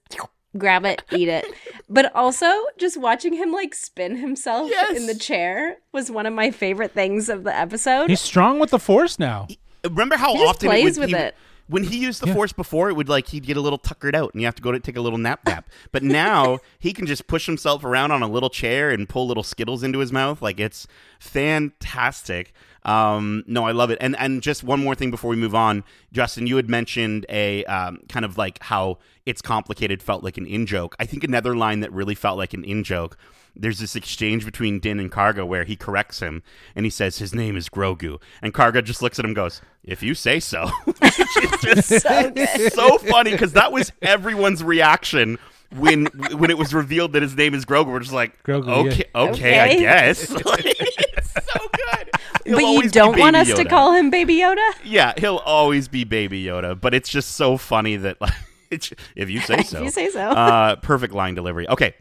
grab it, eat it. But also, just watching him like spin himself in the chair was one of my favorite things of the episode. He's strong with the Force now. Remember how often He just often plays it would, with he, it. When he used the Yeah. force before, it would like he'd get a little tuckered out, and you have to go to take a little nap nap. But now he can just push himself around on a little chair and pull little skittles into his mouth. Like it's fantastic. Um, no, I love it. And and just one more thing before we move on, Justin, you had mentioned a um, kind of like how it's complicated felt like an in joke. I think another line that really felt like an in joke. There's this exchange between Din and Karga where he corrects him and he says his name is Grogu, and Karga just looks at him, and goes, "If you say so." It's just So so funny because that was everyone's reaction when when it was revealed that his name is Grogu. We're just like, Grogu, okay, okay, I guess. So good. He'll but you don't want us to call him Baby Yoda? Yeah, he'll always be Baby Yoda, but it's just so funny that like, if you say so. If you say so. uh, perfect line delivery. Okay.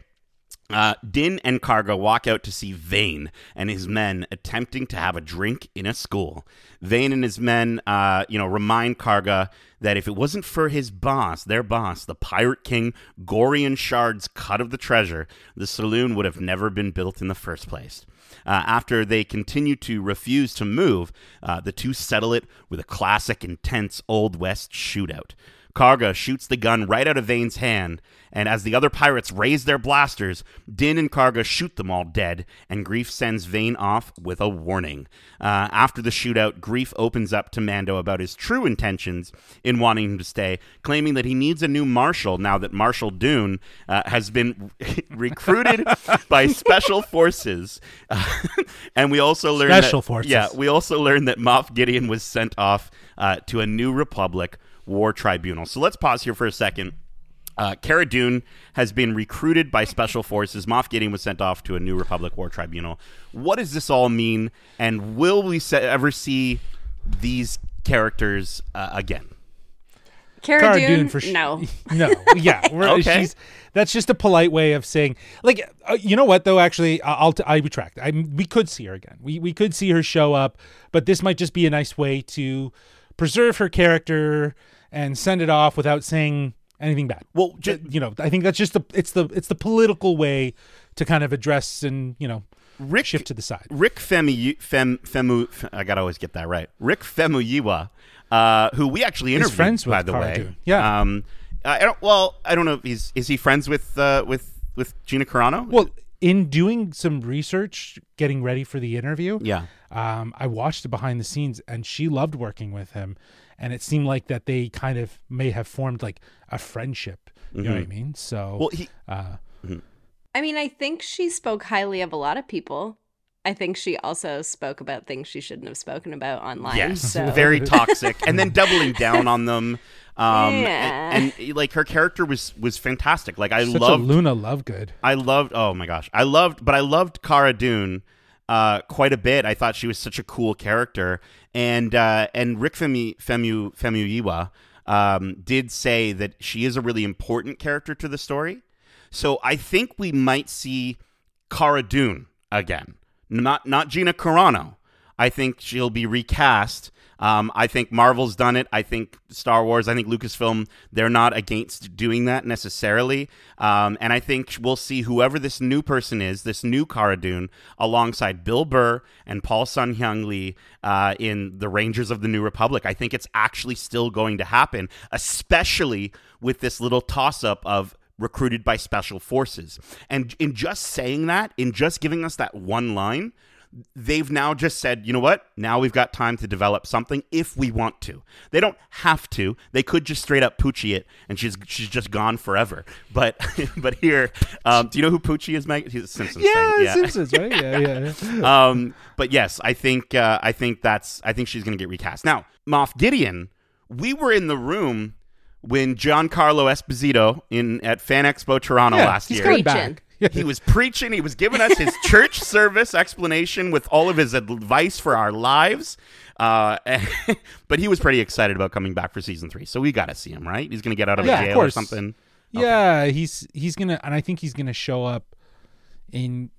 Uh, Din and Karga walk out to see Vane and his men attempting to have a drink in a school. Vane and his men, uh, you know, remind Karga that if it wasn't for his boss, their boss, the Pirate King Gorian Shard's cut of the treasure, the saloon would have never been built in the first place. Uh, after they continue to refuse to move, uh, the two settle it with a classic, intense Old West shootout. Karga shoots the gun right out of Vane's hand, and as the other pirates raise their blasters, Din and Karga shoot them all dead, and Greef sends Vane off with a warning. Uh, after the shootout, Greef opens up to Mando about his true intentions in wanting him to stay, claiming that he needs a new marshal now that Marshal Dune uh, has been recruited by special forces. Uh, and we also learn Special that, forces. Yeah, we also learned that Moff Gideon was sent off uh, to a New Republic war tribunal. So let's pause here for a second. Uh, Cara Dune has been recruited by special forces. Moff Gideon was sent off to a New Republic war tribunal. What does this all mean? And will we se- ever see these characters uh, again? Cara, Cara Dune? Dune for sh- no. no, yeah, we're, Okay. she's that's just a polite way of saying like uh, you know what though actually I- I'll t- I retract. I we could see her again. We we could see her show up, but this might just be a nice way to preserve her character and send it off without saying anything bad. Well, ju- you know, I think that's just the it's the it's the political way to kind of address and you know Rick shift to the side. Rick Femu, Fem, Femu, I gotta always get that right. Rick Famuyiwa, uh, who we actually interviewed, friends with by the Cara way. Yeah. Um, I don't. Well, I don't know if he's is he friends with uh, with with Gina Carano? Well, in doing some research, getting ready for the interview, yeah. um, I watched behind the scenes, and she loved working with him, and it seemed like that they kind of may have formed like a friendship. You know what I mean? So, Mm-hmm. Well, he uh, I mean, I think she spoke highly of a lot of people. I think she also spoke about things she shouldn't have spoken about online. yes, so. very toxic, and then doubling down on them. Um, Yeah. and, and, like her character was was fantastic. Like I such loved a Luna Lovegood. I loved. Oh my gosh, I loved, but I loved Cara Dune uh, quite a bit. I thought she was such a cool character, and uh, and Rick Femu Femu Famuyiwa um, did say that she is a really important character to the story. So I think we might see Cara Dune again, not not Gina Carano. I think she'll be recast. Um, I think Marvel's done it. I think Star Wars. I think Lucasfilm. They're not against doing that necessarily. Um, and I think we'll see whoever this new person is, this new Cara Dune, alongside Bill Burr and Paul Sun Hyung Lee uh, in the Rangers of the New Republic. I think it's actually still going to happen, especially with this little toss up of recruited by special forces. And in just saying that, in just giving us that one line, they've now just said, you know what? Now we've got time to develop something if we want to. They don't have to. They could just straight up Poochie it, and she's she's just gone forever. But but here, um, do you know who Poochie is? Meg? He's a Simpsons Yeah, thing. Simpsons, right? Yeah, yeah. yeah. um, but yes, I think uh, I think that's I think she's going to get recast. Now, Moff Gideon, we were in the room when Giancarlo Esposito in at Fan Expo Toronto Yeah, last he's year. coming back. He was preaching. He was giving us his church service explanation with all of his advice for our lives. Uh, but he was pretty excited about coming back for season three. So we got to see him, right? He's going to get out of Yeah, of jail or something. Yeah, he's he's gonna, and I think he's gonna show up in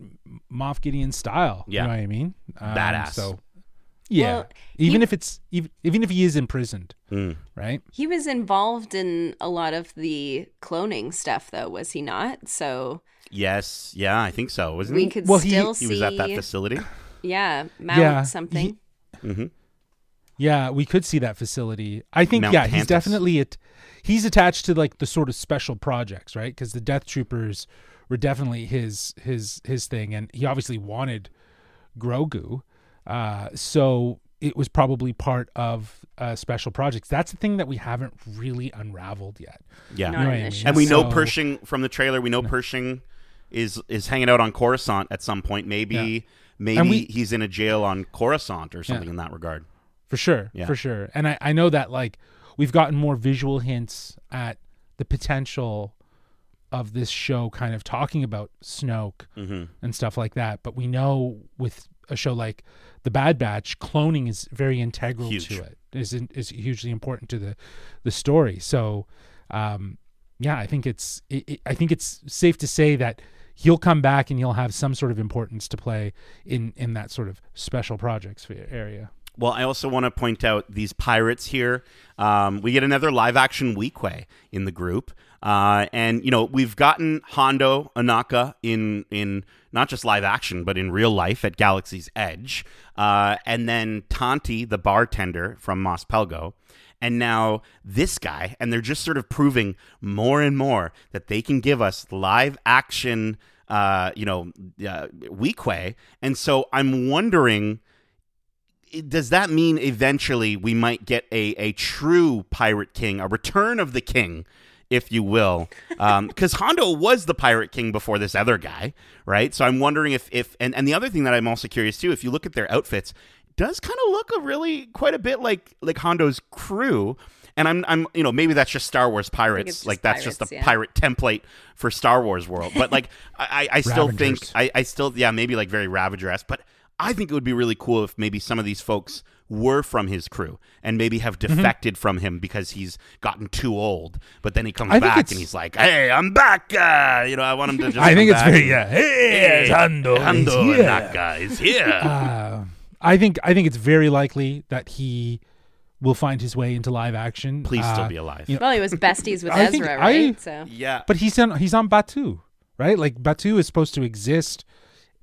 Moff Gideon style. Yeah. you know what I mean? Um, Badass. So, yeah, Well, even he- if it's even, even if he is imprisoned, Mm. right? He was involved in a lot of the cloning stuff, though, was he not? So Yes. Yeah, I think so. Wasn't we he? could Well, he- still He see, was at that facility. yeah, mount Yeah, something. hmm Yeah, we could see that facility. I think Mount yeah, he's definitely it. He's attached to like the sort of special projects, right? Because the Death Troopers were definitely his his his thing, and he obviously wanted Grogu, uh, so it was probably part of uh, special projects. That's the thing that we haven't really unraveled yet. Yeah. Not You know I mean? And we know So- Pershing from the trailer. We know Pershing is is hanging out on Coruscant at some point. Maybe Yeah. maybe we- he's in a jail on Coruscant or something in that regard. For sure. Yeah. For sure. And I, I know that like we've gotten more visual hints at the potential of this show kind of talking about Snoke Mm-hmm. and stuff like that. But we know with a show like The Bad Batch, cloning is very integral Huge. to it. Is is hugely important to the the story. So um yeah, I think it's it, it, I think it's safe to say that he'll come back and he'll have some sort of importance to play in in that sort of special projects area. Well, I also want to point out these pirates here. Um, we get another live action Weequay in the group. Uh, and you know we've gotten Hondo Ohnaka in in not just live action but in real life at Galaxy's Edge, uh, and then Taanti the bartender from Mos Pelgo, and now this guy, and they're just sort of proving more and more that they can give us live action, uh, you know, uh, Weequay, and so I'm wondering does that mean eventually we might get a, a true pirate king, a return of the king, if you will? Because Hondo was the pirate king before this other guy, right? So I'm wondering if, if and, and the other thing that I'm also curious too, if you look at their outfits, it does kind of look a really quite a bit like like Hondo's crew. And I'm, I'm, you know, maybe that's just Star Wars pirates. just like that's just pirates, the yeah. pirate template for Star Wars world. But like, I, I I still think, I, I still, yeah, maybe like very Ravager esque. But I think it would be really cool if maybe some of these folks were from his crew and maybe have Mm-hmm. defected from him because he's gotten too old. But then he comes I back and he's like, "Hey, I'm back!" Uh, you know, I want him to just. I come think it's very and- yeah. Hey, hey Hondo, Hondo is here. Ohnaka is here. Uh, I think I think it's very likely that he will find his way into live action. Please Uh, still be alive. you know- Well, he was besties with I think Ezra, I- right? so yeah, But he's on he's on Batuu, right? Like Batuu is supposed to exist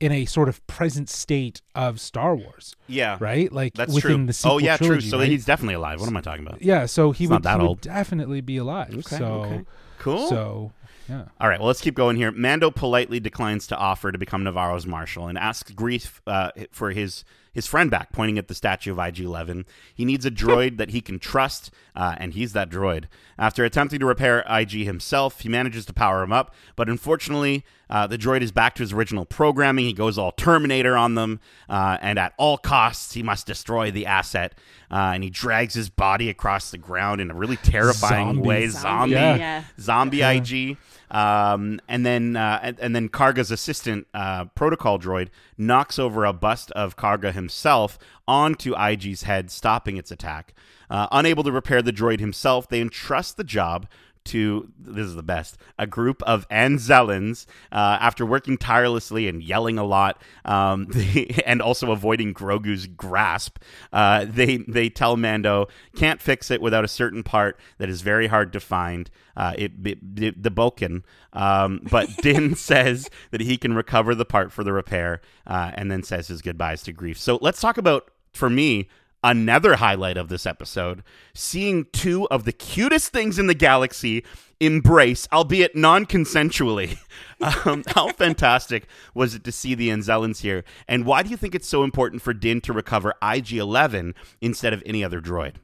in a sort of present state of Star Wars, yeah, right? Like That's within true. the sequel oh yeah, trilogy, true. So right? he's definitely alive. What am I talking about? yeah. So he He's would, not that he would old. definitely be alive. Okay, so okay. Cool. so yeah. All right, well, let's keep going here. Mando politely declines to offer to become Navarro's marshal and asks Greef uh, for his his friend back, pointing at the statue of IG-11. He needs a droid that he can trust, uh, and he's that droid. After attempting to repair IG himself, he manages to power him up, but unfortunately, uh, the droid is back to his original programming. He goes all Terminator on them, uh, and at all costs, he must destroy the asset. Uh, and he drags his body across the ground in a really terrifying Zombie. way. Zombie, Zombie, yeah. zombie IG. Um, and then uh, and, and then Karga's assistant, uh, protocol droid, knocks over a bust of Karga himself onto IG's head, stopping its attack. Uh, unable to repair the droid himself, they entrust the job to this is the best a group of Anzellans uh, after working tirelessly and yelling a lot um, they, and also avoiding Grogu's grasp uh, they they tell Mando can't fix it without a certain part that is very hard to find. Uh, it, it, it- the Boken um, but Din says that he can recover the part for the repair uh, and then says his goodbyes to Greef. So let's talk about for me another highlight of this episode seeing two of the cutest things in the galaxy embrace albeit non-consensually um, how fantastic was it to see the Anzellans here and why do you think it's so important for din to recover ig-11 instead of any other droid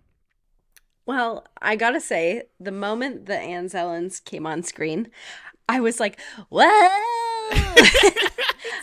Well, I gotta say, the moment the Anzellans came on screen, I was like, "Whoa!"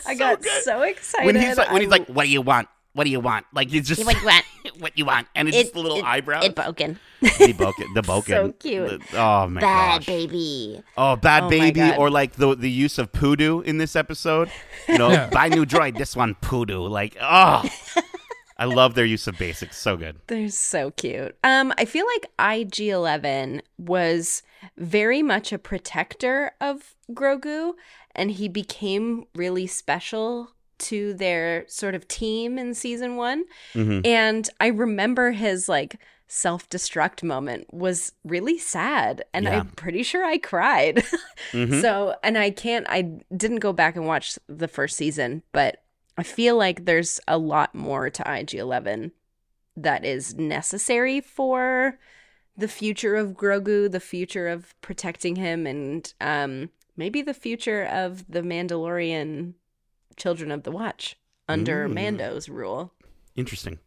I got good. so excited. when he's like when he's like what do you want what do you want like he's just What you want? What you want and it's It- just the little it- eyebrows It broken. the Boken, the Boken. So cute. The- oh my Bad gosh. baby. Oh, bad Oh baby, or like the the use of poodoo in this episode. You know, buy new droid. This one poodoo. Like, oh, I love their use of basics. So good. They're so cute. Um, I feel like IG Eleven was very much a protector of Grogu, and he became really special to their sort of team in season one. Mhm. And I remember his like self destruct moment was really sad, and Yeah. I'm pretty sure I cried. Mhm. So, and I can't, I didn't go back and watch the first season, but I feel like there's a lot more to IG 11 that is necessary for the future of Grogu, the future of protecting him, and um, maybe the future of the Mandalorian Children of the Watch under Mm. Mando's rule. Interesting.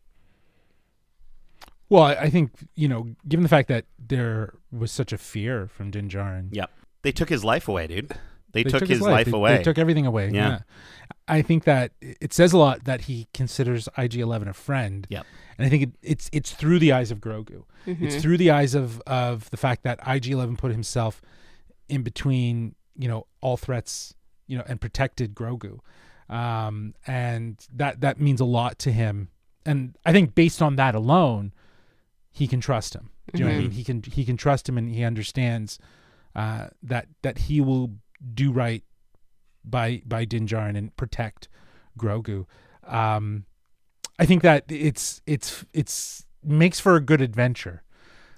Well, I, I think you know, given the fact that there was such a fear from Din Djarin, Yep. They took his life away, dude. They, They took, his, his life, They- away. They took everything away. Yeah. Yeah. I think that it says a lot that he considers IG-11 a friend. Yep. And I think it, it's it's through the eyes of Grogu. It's through the eyes of of the fact that IG-11 put himself in between, you know, all threats, you know, and protected Grogu. Um, and that that means a lot to him. And I think based on that alone, he can trust him. Do you know what I mean? He can he can trust him, and he understands uh, that that he will do right by by Din Djarin and protect Grogu. Um, I think that it's it's it's makes for a good adventure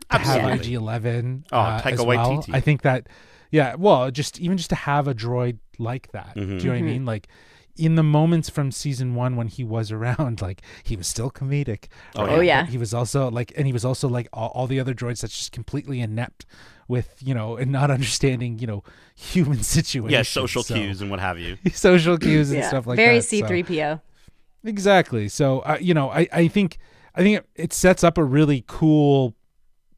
to have Absolutely. IG Eleven. Oh, uh, Taika well. I think that yeah, well, just even just to have a droid like that. Mhm. Do you know what I mean? Like in the moments from season one when he was around, like he was still comedic. Oh, Oh, yeah. But he was also like, and he was also like all, all the other droids that's just completely inept with you know and not understanding you know human situations. yeah, social So- cues and what have you. social cues and Yeah. stuff like Very that. so- C3PO. Exactly. So uh, you know, I I think I think it, it sets up a really cool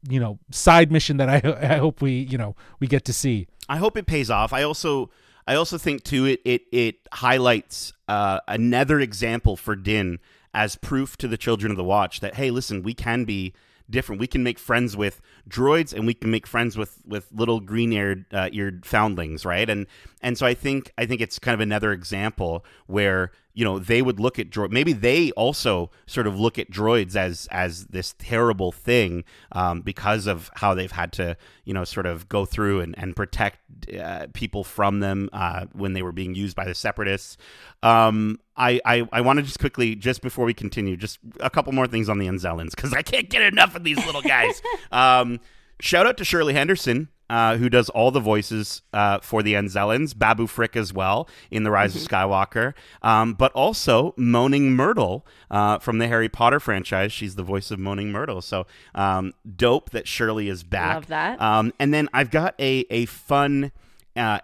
you know side mission that I I hope we you know we get to see. I hope it pays off. I also I also think too it it it highlights uh, another example for Din as proof to the children of the watch that hey, listen, we can be different. We can make friends with droids and we can make friends with with little green eared uh, eared foundlings, right? And and so I think I think it's kind of another example where you know they would look at droid maybe they also sort of look at droids as as this terrible thing um, because of how they've had to you know sort of go through and, and protect uh, people from them uh, when they were being used by the separatists. Um, I, I, I want to just quickly just before we continue just a couple more things on the Anzellans because I can't get enough of these little guys. Um, shout out to Shirley Henderson uh, who does all the voices uh, for the Anzellans, Babu Frick as well in The Rise of Skywalker, um, but also Moaning Myrtle uh, from the Harry Potter franchise. She's the voice of Moaning Myrtle. So um, dope that Shirley is back. Love that. Um, and then I've got a, a fun uh,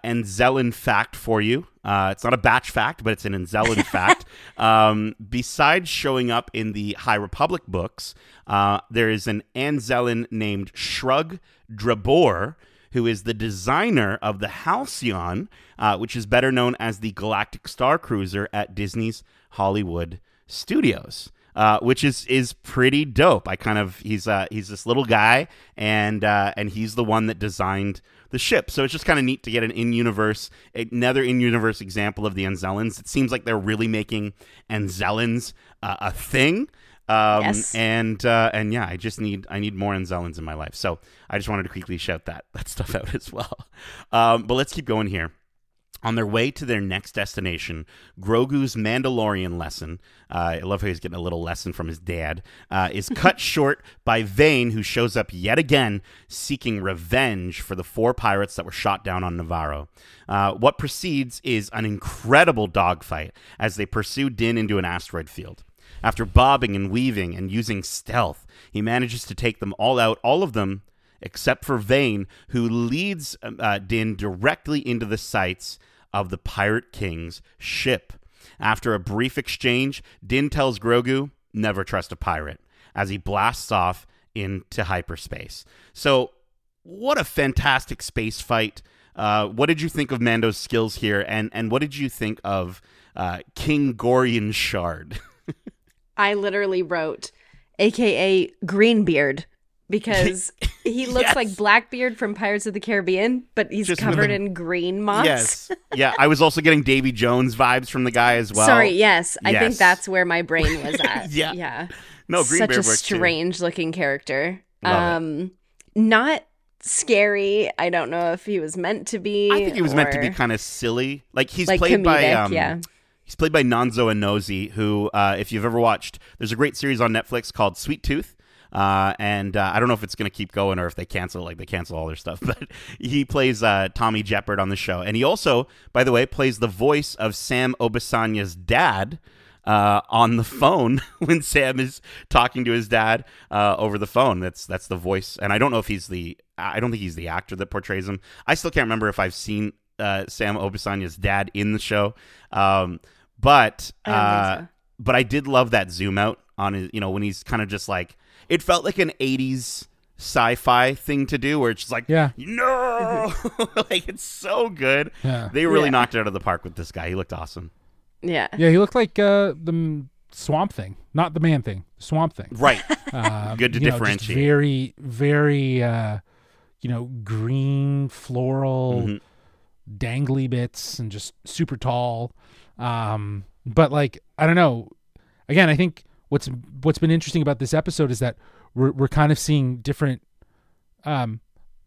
fact for you. Uh, it's not a batch fact, but it's an Anzellan fact. Um, besides showing up in the High Republic books, uh, there is an Anzellan named Shrug Drabor, who is the designer of the Halcyon, uh, which is better known as the Galactic Star Cruiser at Disney's Hollywood Studios. Uh, which is is pretty dope. I kind of he's uh, he's this little guy, and uh, and he's the one that designed the ship. So it's just kind of neat to get an in universe another in universe example of the Anzellans. It seems like they're really making Anzellans uh, a thing. Um, Yes. and uh, and yeah, I just need I need more Anzellans in my life. So I just wanted to quickly shout that that stuff out as well. Um, but let's keep going here. On their way to their next destination, Grogu's Mandalorian lesson, uh, I love how he's getting a little lesson from his dad, uh, is cut short by Vane, who shows up yet again seeking revenge for the four pirates that were shot down on Navarro. Uh, what precedes is an incredible dogfight as they pursue Din into an asteroid field. After bobbing and weaving and using stealth, he manages to take them all out, all of them except for Vane, who leads um, uh, Din directly into the sights of the Pirate King's ship. After a brief exchange, Din tells Grogu, never trust a pirate, as he blasts off into hyperspace. So, what a fantastic space fight. Uh, what did you think of Mando's skills here? And, and what did you think of uh, King Gorian Shard? I literally wrote, AKA Greenbeard, because he looks Yes. like Blackbeard from Pirates of the Caribbean, but he's Just covered in green moss. yes. Yeah, I was also getting Davy Jones vibes from the guy as well. Sorry, yes. I think that's where my brain was at. Yeah. Yeah. No, Such Greenbeard a works too. strange looking character. Love it. um not scary. I don't know if he was meant to be. I think he was meant to be kind of silly. Like he's Like played by um, yeah. He's played by Nonzo Anozi, who uh, if you've ever watched, there's a great series on Netflix called Sweet Tooth. Uh, and uh, I don't know if it's going to keep going or if they cancel, like they cancel all their stuff. But he plays uh, Tommy Jepperd on the show, and he also, by the way, plays the voice of Sam Obisanya's dad uh, on the phone when Sam is talking to his dad uh, over the phone. That's that's the voice, and I don't know if he's the I don't think he's the actor that portrays him. I still can't remember if I've seen uh, Sam Obisanya's dad in the show, um, but I uh, so. but I did love that zoom out on his. You know when he's kind of just like it felt like an '80s sci-fi thing to do, where it's just like Yeah. no, like it's so good. Yeah. They really Yeah. knocked it out of the park with this guy. He looked awesome. Yeah. Yeah, he looked like uh, the swamp thing, not the man thing. Swamp thing. Right. Um, Good to you know, differentiate. very, very, uh, you know, green, floral, Mhm. dangly bits, and just super tall. Um, but like, I don't know. Again, I think what's what's been interesting about this episode is that we're we're kind of seeing different um,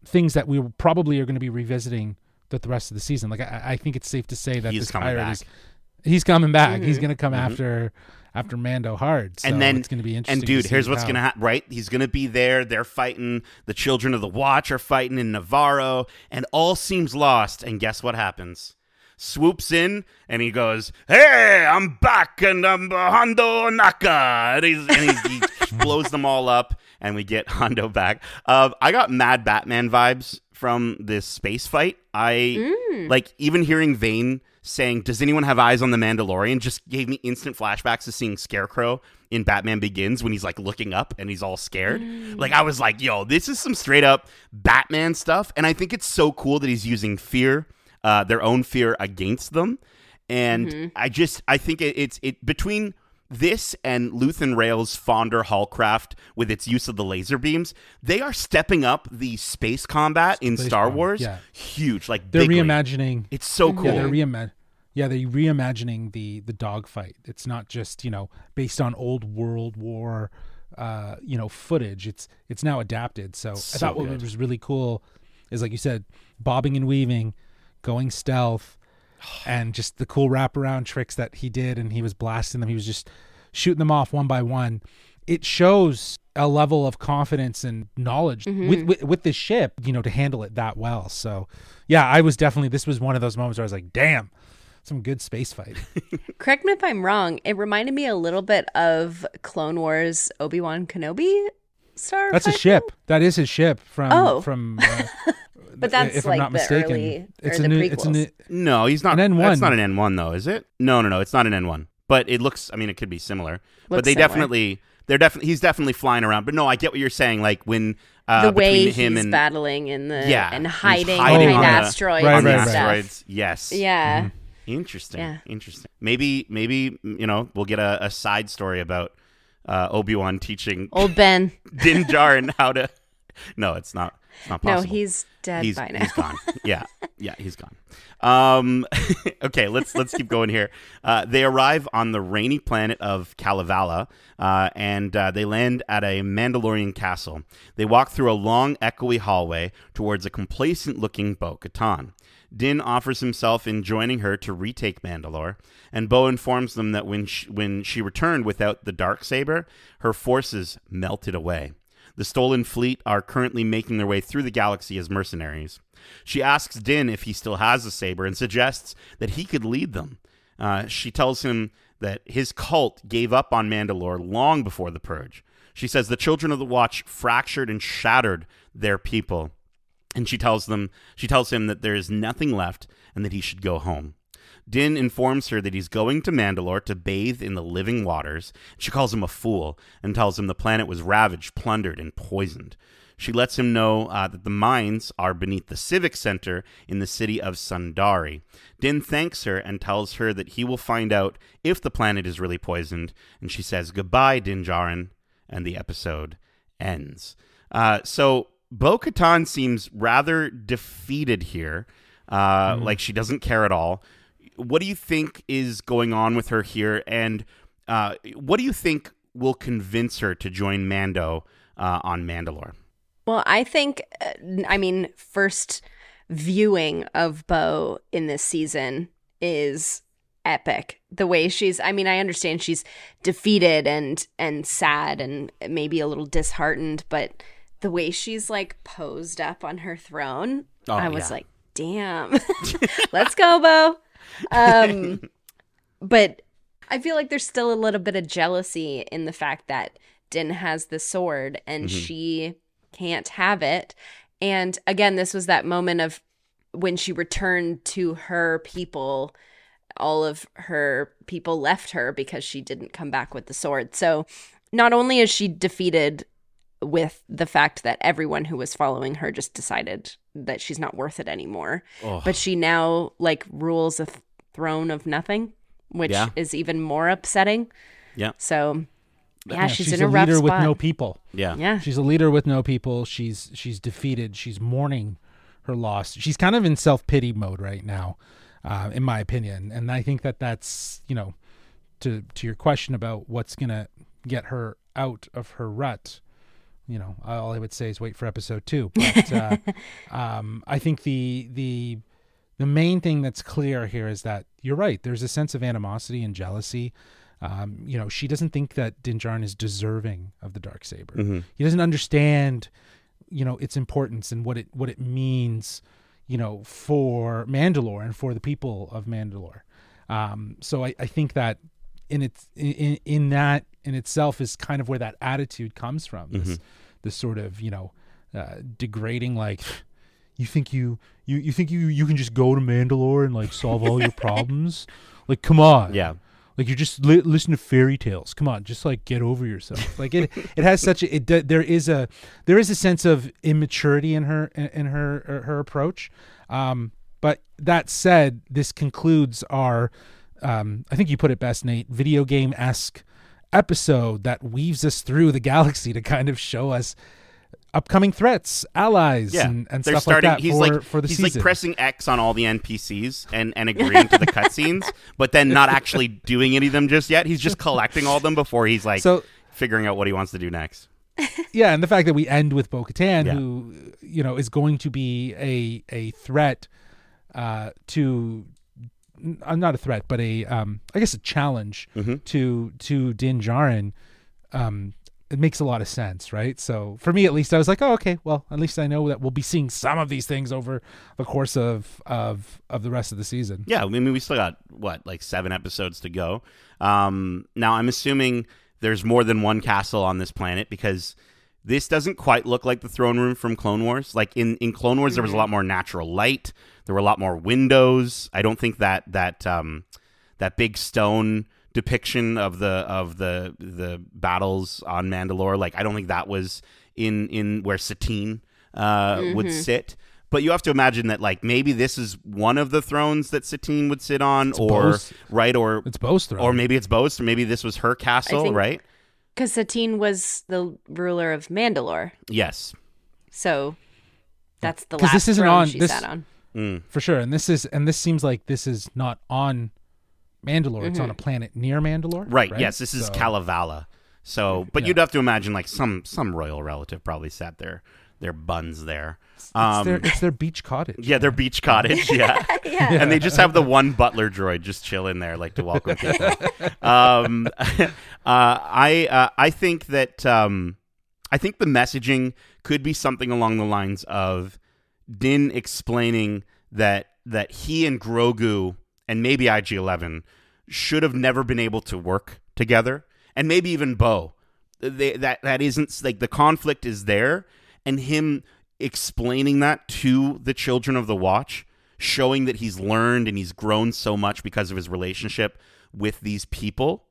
things that we probably are going to be revisiting throughout the rest of the season. Like, I, I think it's safe to say that He's this coming back. is he's coming back. He's Mhm. going to come Mhm. after after Mando hard. So and then it's going to be interesting. And dude, here's what's gonna happen. Right, he's gonna be there. They're fighting. The children of the Watch are fighting in Navarro, and all seems lost. And guess what happens? Swoops in and he goes, "Hey, I'm back, and I'm Hondo Ohnaka." And, he's, and he's, he blows them all up, and we get Hondo back. Uh, I got mad Batman vibes from this space fight. I like even hearing Vane saying, "Does anyone have eyes on the Mandalorian?" Just gave me instant flashbacks to seeing Scarecrow in Batman Begins when he's like looking up and he's all scared. Like I was like, "Yo, this is some straight up Batman stuff," and I think it's so cool that he's using fear, uh, their own fear against them, and I just I think it, it's it between. This and Luthen Rael's Fondor haulcraft with its use of the laser beams, they are stepping up the space combat in Space Star combat, Wars. yeah. Huge, like They're bigly. reimagining. It's so cool. Yeah, they're reima- Yeah, they're reimagining the the dogfight. It's not just you know based on old World War, uh, you know, footage. It's it's now adapted. So, So I thought what was really cool is like you said, bobbing and weaving, going stealth, and just the cool wraparound tricks that he did. And he was blasting them. He was just shooting them off one by one. It shows a level of confidence and knowledge with, with with the ship, you know, to handle it that well. So, yeah, I was definitely. This was one of those moments where I was like, "Damn, some good space fight." Correct me if I'm wrong. It reminded me a little bit of Clone Wars Obi Wan Kenobi star. That's a ship. That is his ship from Oh. from. Uh, But that's if like I'm not the mistaken, early- it's or a the new. It's a new. No, he's not. An N1. That's not an N1 though, is it? No, no, no. It's not an N1. But it looks. I mean, it could be similar. but Looks they similar. definitely. They're definitely. He's definitely flying around. But no, I get what you're saying. Like when uh, the way between him he's and battling in the Yeah, and he's hiding, hiding behind on the- asteroids Right, and right, right. stuff. asteroids. Yes. Yeah. Interesting. Yeah. Interesting. Maybe. Maybe you know we'll get a, a side story about uh, Obi Wan teaching Old Ben. Din Djarin how to. No, it's not. It's not No, he's dead he's, by now. he's gone. Yeah, yeah, he's gone. Um, okay, let's let's keep going here. Uh, they arrive on the rainy planet of Kalevala, uh, and uh, they land at a Mandalorian castle. They walk through a long, echoey hallway towards a complacent-looking Bo-Katan. Din offers himself in joining her to retake Mandalore, and Bo informs them that when she, when she returned without the dark saber, her forces melted away. The stolen fleet are currently making their way through the galaxy as mercenaries. She asks Din if he still has a saber and suggests that he could lead them. Uh, she tells him that his cult gave up on Mandalore long before the Purge. She says the Children of the Watch fractured and shattered their people, and she tells them she tells him that there is nothing left and that he should go home. Din informs her that he's going to Mandalore to bathe in the living waters. She calls him a fool and tells him the planet was ravaged, plundered, and poisoned. She lets him know uh, that the mines are beneath the Civic Center in the city of Sundari. Din thanks her and tells her that he will find out if the planet is really poisoned, and she says goodbye, Din Djarin, and the episode ends. Uh, so Bo Katan seems rather defeated here, uh, like she doesn't care at all. What do you think is going on with her here, and uh, what do you think will convince her to join Mando uh, on Mandalore? Well, I think, uh, I mean, first viewing of Bo in this season is epic. The way she's, I mean, I understand she's defeated and and sad and maybe a little disheartened, but the way she's like posed up on her throne, Oh, I was yeah. like, damn, let's go, Bo. Um, but I feel like there's still a little bit of jealousy in the fact that Din has the sword and Mm-hmm. she can't have it. And again, this was that moment of when she returned to her people, all of her people left her because she didn't come back with the sword. So not only is she defeated with the fact that everyone who was following her just decided that she's not worth it anymore, Oh. but she now like rules a th- throne of nothing, which Yeah. is even more upsetting. Yeah. So yeah, Yeah, she's, she's in a, a rough leader spot. with no people. Yeah. yeah. She's a leader with no people. She's she's defeated. She's mourning her loss. She's kind of in self pity mode right now, uh, in my opinion. And I think that that's you know, to to your question about what's gonna get her out of her rut. You know, all I would say is wait for episode two. But uh, um, I think the the the main thing that's clear here is that you're right. There's a sense of animosity and jealousy. Um, you know, she doesn't think that Din Djarin is deserving of the dark saber. He doesn't understand, you know, its importance and what it what it means, you know, for Mandalore and for the people of Mandalore. Um, so I, I think that in its in, in that in itself is kind of where that attitude comes from. This this sort of you know uh, degrading like you think you you you think you you can just go to Mandalore and like solve all your problems? Like come on. Yeah. like you just li- listen to fairy tales. Come on just like get over yourself. Like it it has such a it d- there is a there is a sense of immaturity in her in, in her her her approach. Um but that said this concludes our um i think you put it best nate video game esque episode that weaves us through the galaxy to kind of show us upcoming threats allies Yeah, and, and stuff starting. like that he's for, like for the he's season like pressing X on all the NPCs and and agreeing to the cutscenes, but then not actually doing any of them just yet. He's just collecting all of them before he's like so figuring out what he wants to do next. yeah, and the fact that we end with Bo Katan, Yeah. who you know is going to be a a threat uh, to uh, not a threat, but a um, I guess a challenge Mm-hmm. to to Din Djarin. Um, it makes a lot of sense, right? So for me, at least, I was like, oh, okay. Well, at least I know that we'll be seeing some of these things over the course of of of the rest of the season. Yeah, I mean, we still got what like seven episodes to go. Um, now, I'm assuming there's more than one castle on this planet because this doesn't quite look like the throne room from Clone Wars. Like in in Clone Wars, there was a lot more natural light. There were a lot more windows. I don't think that that um, that big stone depiction of the of the the battles on Mandalore. Like I don't think that was in in where Satine uh, would sit. But you have to imagine that like maybe this is one of the thrones that Satine would sit on, or Bo's- right, or It's Bo's throne. or maybe it's Bo's. Or maybe this was her castle, right? Because Satine was the ruler of Mandalore. Yes. So that's the last this isn't throne on- she this- sat on. Mm. for sure. And this is and this seems like this is not on Mandalore. It's on a planet near Mandalore. Right. Yes. This is So- Kalevala. So, but Yeah. you'd have to imagine like some some royal relative probably sat their their buns there. It's, Um, their, it's their beach cottage. yeah, their beach cottage. Yeah. Yeah. and they just have the one butler droid just chill in there, like to welcome people. um, uh, I uh, I think that um, I think the messaging could be something along the lines of Din explaining that that he and Grogu and maybe IG Eleven should have never been able to work together, and maybe even Bo. They, that that isn't like the conflict is there, and him explaining that to the children of the Watch, showing that he's learned and he's grown so much because of his relationship with these people.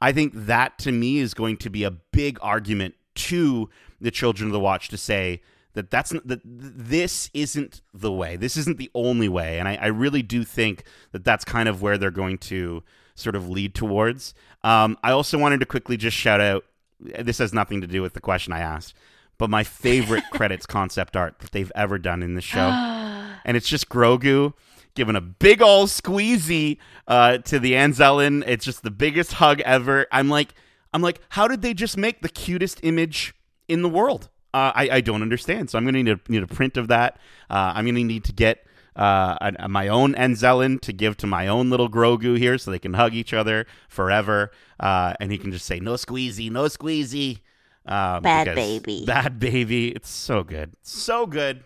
I think that to me is going to be a big argument to the children of the watch to say that that's that this isn't the way. This isn't the only way, and I, I really do think that that's kind of where they're going to sort of lead towards. Um, I also wanted to quickly just shout out. This has nothing to do with the question I asked, but my favorite credits concept art that they've ever done in the show, and it's just Grogu giving a big ol' squeezy uh, to the Anzellan. It's just the biggest hug ever. I'm like, I'm like, how did they just make the cutest image in the world? Uh, I, I don't understand. So I'm going to need a, need a print of that. Uh, I'm going to need to get uh, a, a- my own Anzellan to give to my own little Grogu here so they can hug each other forever. Uh, and he can just say, no squeezy, no squeezy. Um, Bad baby. Bad baby. It's so good. So good.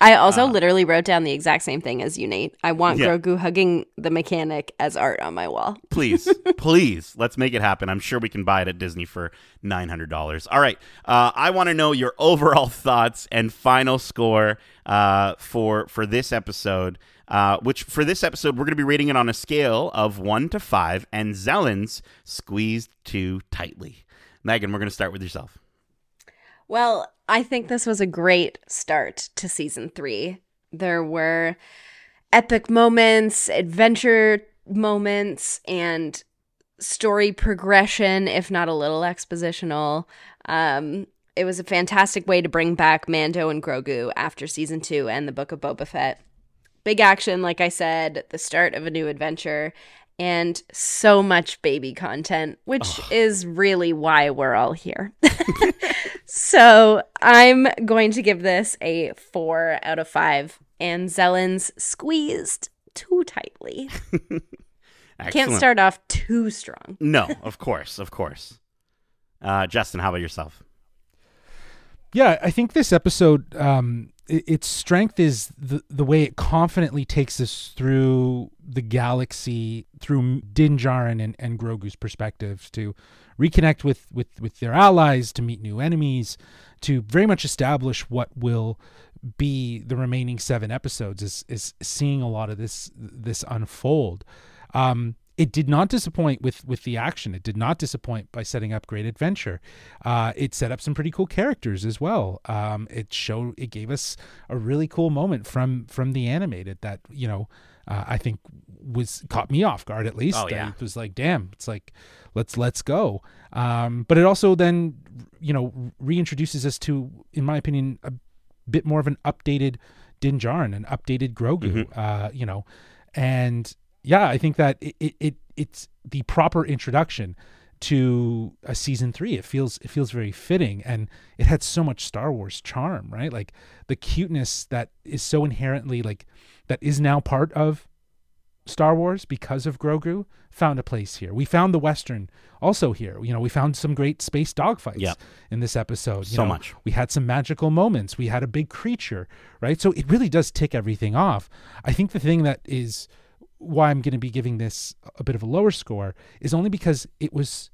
I also literally wrote down the exact same thing as you, Nate. I want Yeah. Grogu hugging the mechanic as art on my wall. please, please, let's make it happen. I'm sure we can buy it at Disney for nine hundred dollars. All right, uh, I want to know your overall thoughts and final score uh, for for this episode. Uh, which for this episode we're going to be rating it on a scale of one to five, Anzellans squeezed too tightly. Megan, we're going to start with yourself. Well, I think this was a great start to season three. There were epic moments, adventure moments, and story progression, if not a little expositional. Um, it was a fantastic way to bring back Mando and Grogu after season two and the Book of Boba Fett. Big action, like I said, the start of a new adventure, and so much baby content, which is really why we're all here. so I'm going to give this a four out of five, Anzellans squeezed too tightly. Can't start off too strong. No, of course, of course. Uh, Justin, how about yourself? Yeah, I think this episode, um, i- its strength is the the way it confidently takes us through the galaxy, through Din Djarin and, and Grogu's perspectives, to reconnect with, with with their allies, to meet new enemies, to very much establish what will be the remaining seven episodes. Is is seeing a lot of this this unfold. Um, it did not disappoint with with the action. It did not disappoint by setting up great adventure. Uh, it set up some pretty cool characters as well. Um, it showed it gave us a really cool moment from from the animated that you know uh, I think was caught me off guard at least. Oh, yeah. I was like, damn, it's like let's let's go. Um, but it also then you know reintroduces us to, in my opinion, a bit more of an updated Din Djarin, an updated Grogu. Uh, you know, and yeah, I think that it, it, it it's the proper introduction to a season three. It feels it feels very fitting, and it had so much Star Wars charm, right? Like the cuteness that is so inherently like that is now part of Star Wars because of Grogu found a place here. We found the Western also here. You know, we found some great space dogfights in this episode. You So know, much. We had some magical moments. We had a big creature, right? So it really does tick everything off. I think the thing that is why I'm going to be giving this a bit of a lower score is only because it was,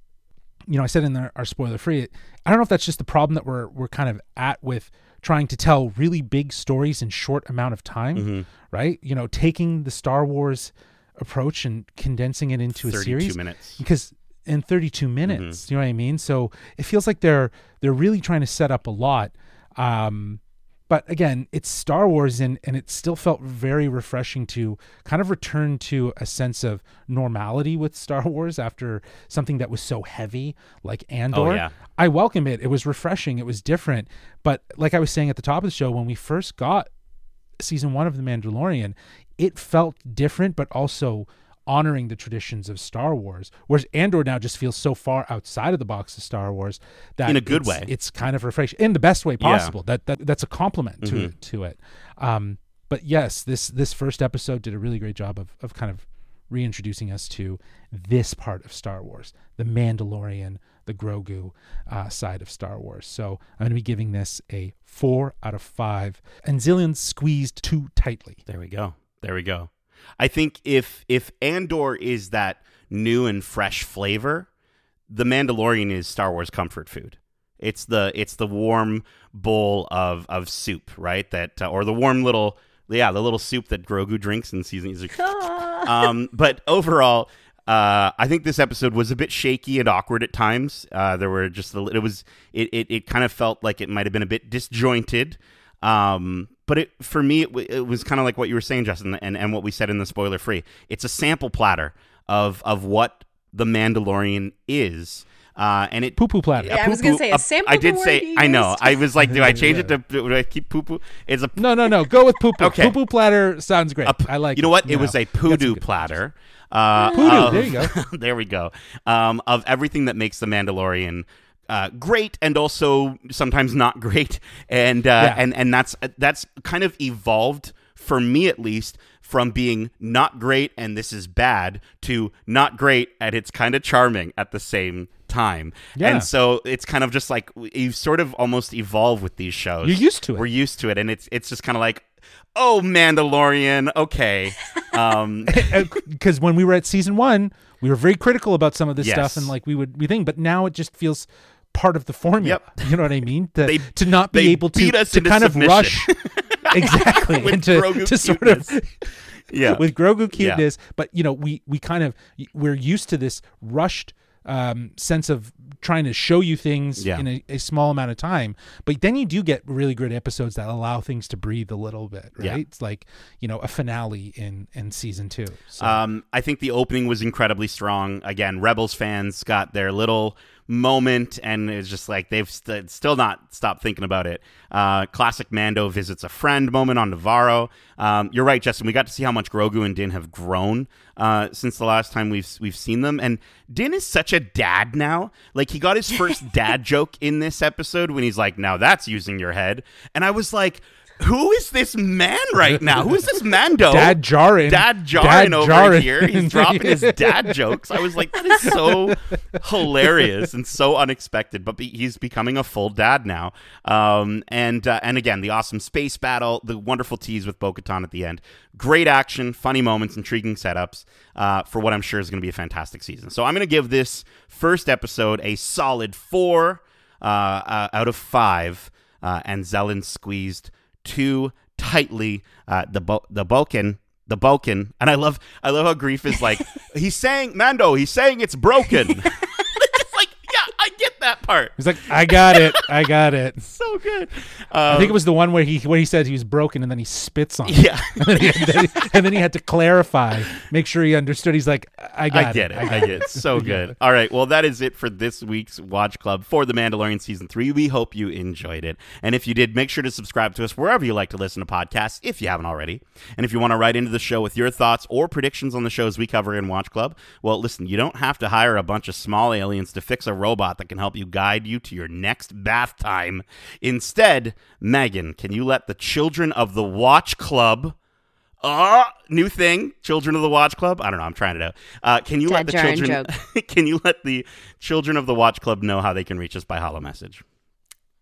you know, I said in our, our spoiler free. I don't know if that's just the problem that we're we're kind of at with trying to tell really big stories in short amount of time, Mm-hmm. right? You know, taking the Star Wars approach and condensing it into a 32 series minutes. because in 32 Mm-hmm. minutes you know what i mean so it feels like they're they're really trying to set up a lot um but again it's star wars and and it still felt very refreshing to kind of return to a sense of normality with star wars after something that was so heavy like andor. Oh, yeah. i welcome it. It was refreshing. It was different. But like i was saying at the top of the show when we first got season one of The Mandalorian, it felt different, but also honoring the traditions of Star Wars. Whereas Andor now just feels so far outside of the box of Star Wars that In a good it's- way. it's kind of refreshing in the best way Yeah. Mm-hmm. possible. That, that that's a compliment to to it. Um, but yes, this this first episode did a really great job of of kind of reintroducing us to this part of Star Wars, the Mandalorian, the Grogu uh, side of Star Wars. So I'm going to be giving this a four out of five. Anzellans squeezed too tightly. There we go. There we go. I think if if Andor is that new and fresh flavor, The Mandalorian is Star Wars comfort food. It's the it's the warm bowl of of soup, right? That uh, or the warm little yeah, the little soup that Grogu drinks in season. He's like, um, but overall, uh, I think this episode was a bit shaky and awkward at times. Uh, there were just a, it was it, it it kind of felt like it might have been a bit disjointed. Um, but it for me it, w- it was kind of like what you were saying, Justin, and, and what we said in the spoiler free. It's a sample platter of of what the Mandalorian is. Uh, and it Poo poo platter. Yeah, I was gonna say, a sample I did say I know. I was like, do I change it to? Do I keep poo poo? It's a No, no, no. Go with poo poo. Okay. Poo poo platter sounds great. a p- I like You know what? It You was a you got poodoo platter. Uh, Poodoo, of- there you go. there we go. Um, of everything that makes the Mandalorian uh, great and also sometimes not great, and uh, Yeah. and and that's that's kind of evolved for me at least from being not great and this is bad to not great and it's kind of charming at the same time. Yeah. And so it's kind of just like you sort of almost evolve with these shows. You're used to it. We're used to it, and it's it's just kind of like oh, Mandalorian. Okay. Um, because when we were at season one, we were very critical about some of this Yes. stuff, and like we would we think, but now it just feels part of the formula. Yep. You know what I mean? To, They- to not be able to to kind of rush exactly With and to, Grogu to sort of yeah. with Grogu Yeah. cuteness, but you know we we kind of we're used to this rushed um, sense of trying to show you things Yeah. in a, a small amount of time. But then you do get really great episodes that allow things to breathe a little bit, right? Yeah. It's like you know a finale in in season two. So. Um, I think the opening was incredibly strong. Again, Rebels fans got their little moment, and it's just like they've st- still not stopped thinking about it. Uh, classic Mando visits a friend moment on Nevarro. Um, you're right, Justin. We got to see how much Grogu and Din have grown uh, since the last time we've we've seen them, and Din is such a dad now. Like he got his first dad joke in this episode when he's like, "Now that's using your head," and I was like. Who is this man right now? Who is this Mando? Dad Djarin. Dad Djarin Dad over Djarin. here. He's dropping his dad jokes. I was like, that is so hilarious and so unexpected. But be- he's becoming a full dad now. Um, and uh, and again, the awesome space battle, the wonderful tease with Bo-Katan at the end. Great action, funny moments, intriguing setups uh, for what I'm sure is going to be a fantastic season. So I'm going to give this first episode a solid four uh, uh, out of five. Uh, Anzellans squeezed too tightly uh, the Bo- the Balkan the Balkan and I love I love how Greef is like he's saying Mando he's saying it's broken. it's like yeah I get that part. He's like, I got it, I got it. So good. I Um, think it was the one where he where he said he was broken and then he spits on it. yeah. and, then he had, and then he had to clarify, make sure he understood. He's like, I got I get it. I I got get it. So good. All right. Well, that is it for this week's Watch Club for The Mandalorian Season 3. We hope you enjoyed it. And if you did, make sure to subscribe to us wherever you like to listen to podcasts if you haven't already. And if you want to write into the show with your thoughts or predictions on the shows we cover in Watch Club, well, listen, you don't have to hire a bunch of small aliens to fix a robot that can help you guide you to your next bath time. Instead, Megan, can you let the children of the Watch Club Oh, new thing, Children of the Watch Club. I don't know. I'm trying it out. Uh, can you let the children? can you let the children of the Watch Club know how they can reach us by holo message?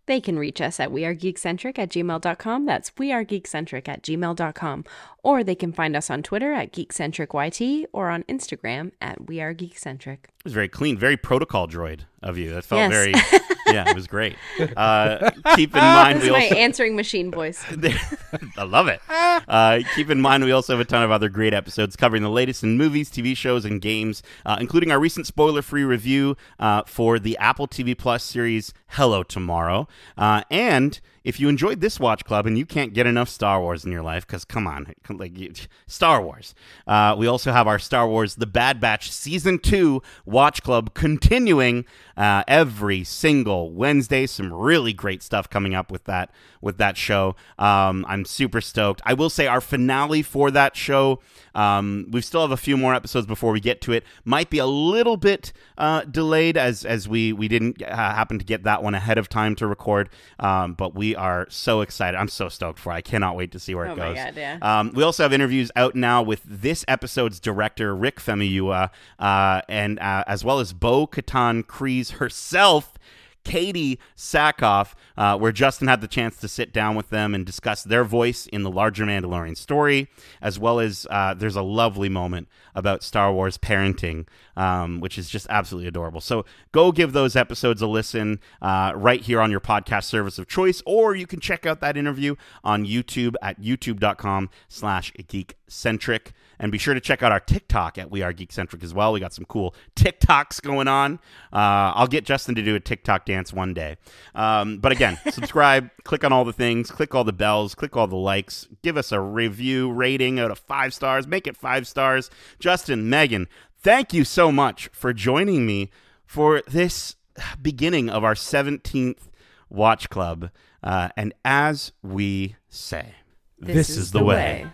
They can reach us at wearegeekcentric at gmail.com. That's wearegeekcentric at gmail.com. Or they can find us on Twitter at geekcentricyt or on Instagram at wearegeekcentric. It was very clean, very protocol droid of you. That felt Yes. very, yeah, it was great. Uh, keep in mind This we my also answering machine voice. I love it. Uh, keep in mind, we also have a ton of other great episodes covering the latest in movies, TV shows, and games, uh, including our recent spoiler-free review uh, for the Apple TV Plus series Hello Tomorrow. Uh, and if you enjoyed this Watch Club and you can't get enough Star Wars in your life, because come on, like you- Star Wars, uh, we also have our Star Wars: The Bad Batch Season Two Watch Club continuing uh, every single Wednesday. Some really great stuff coming up with that with that show. Um, I'm super stoked. I will say our finale for that show. Um, we still have a few more episodes before we get to it. Might be a little bit uh, delayed as as we we didn't uh, happen to get that one ahead of time to record. Um, but we are so excited. I'm so stoked for. it. I cannot wait to see where Oh it my goes. God, yeah. Um, we also have interviews out now with this episode's director, Rick Famuyiwa, uh, and uh, as well as Bo Katan Kryze herself. Katee Sackhoff, uh, where Justin had the chance to sit down with them and discuss their voice in the larger Mandalorian story, as well as uh, there's a lovely moment about Star Wars parenting, um, which is just absolutely adorable. So go give those episodes a listen uh, right here on your podcast service of choice, or you can check out that interview on YouTube at youtube.com slash geekcentric. And be sure to check out our TikTok at We Are Geekcentric as well. We got some cool TikToks going on. Uh, I'll get Justin to do a TikTok dance one day. Um, but again, subscribe, click on all the things, click all the bells, click all the likes, give us a review rating out of five stars, make it five stars. Justin, Megan, thank you so much for joining me for this beginning of our 17th Watch Club. Uh, and as we say, this, is, the way.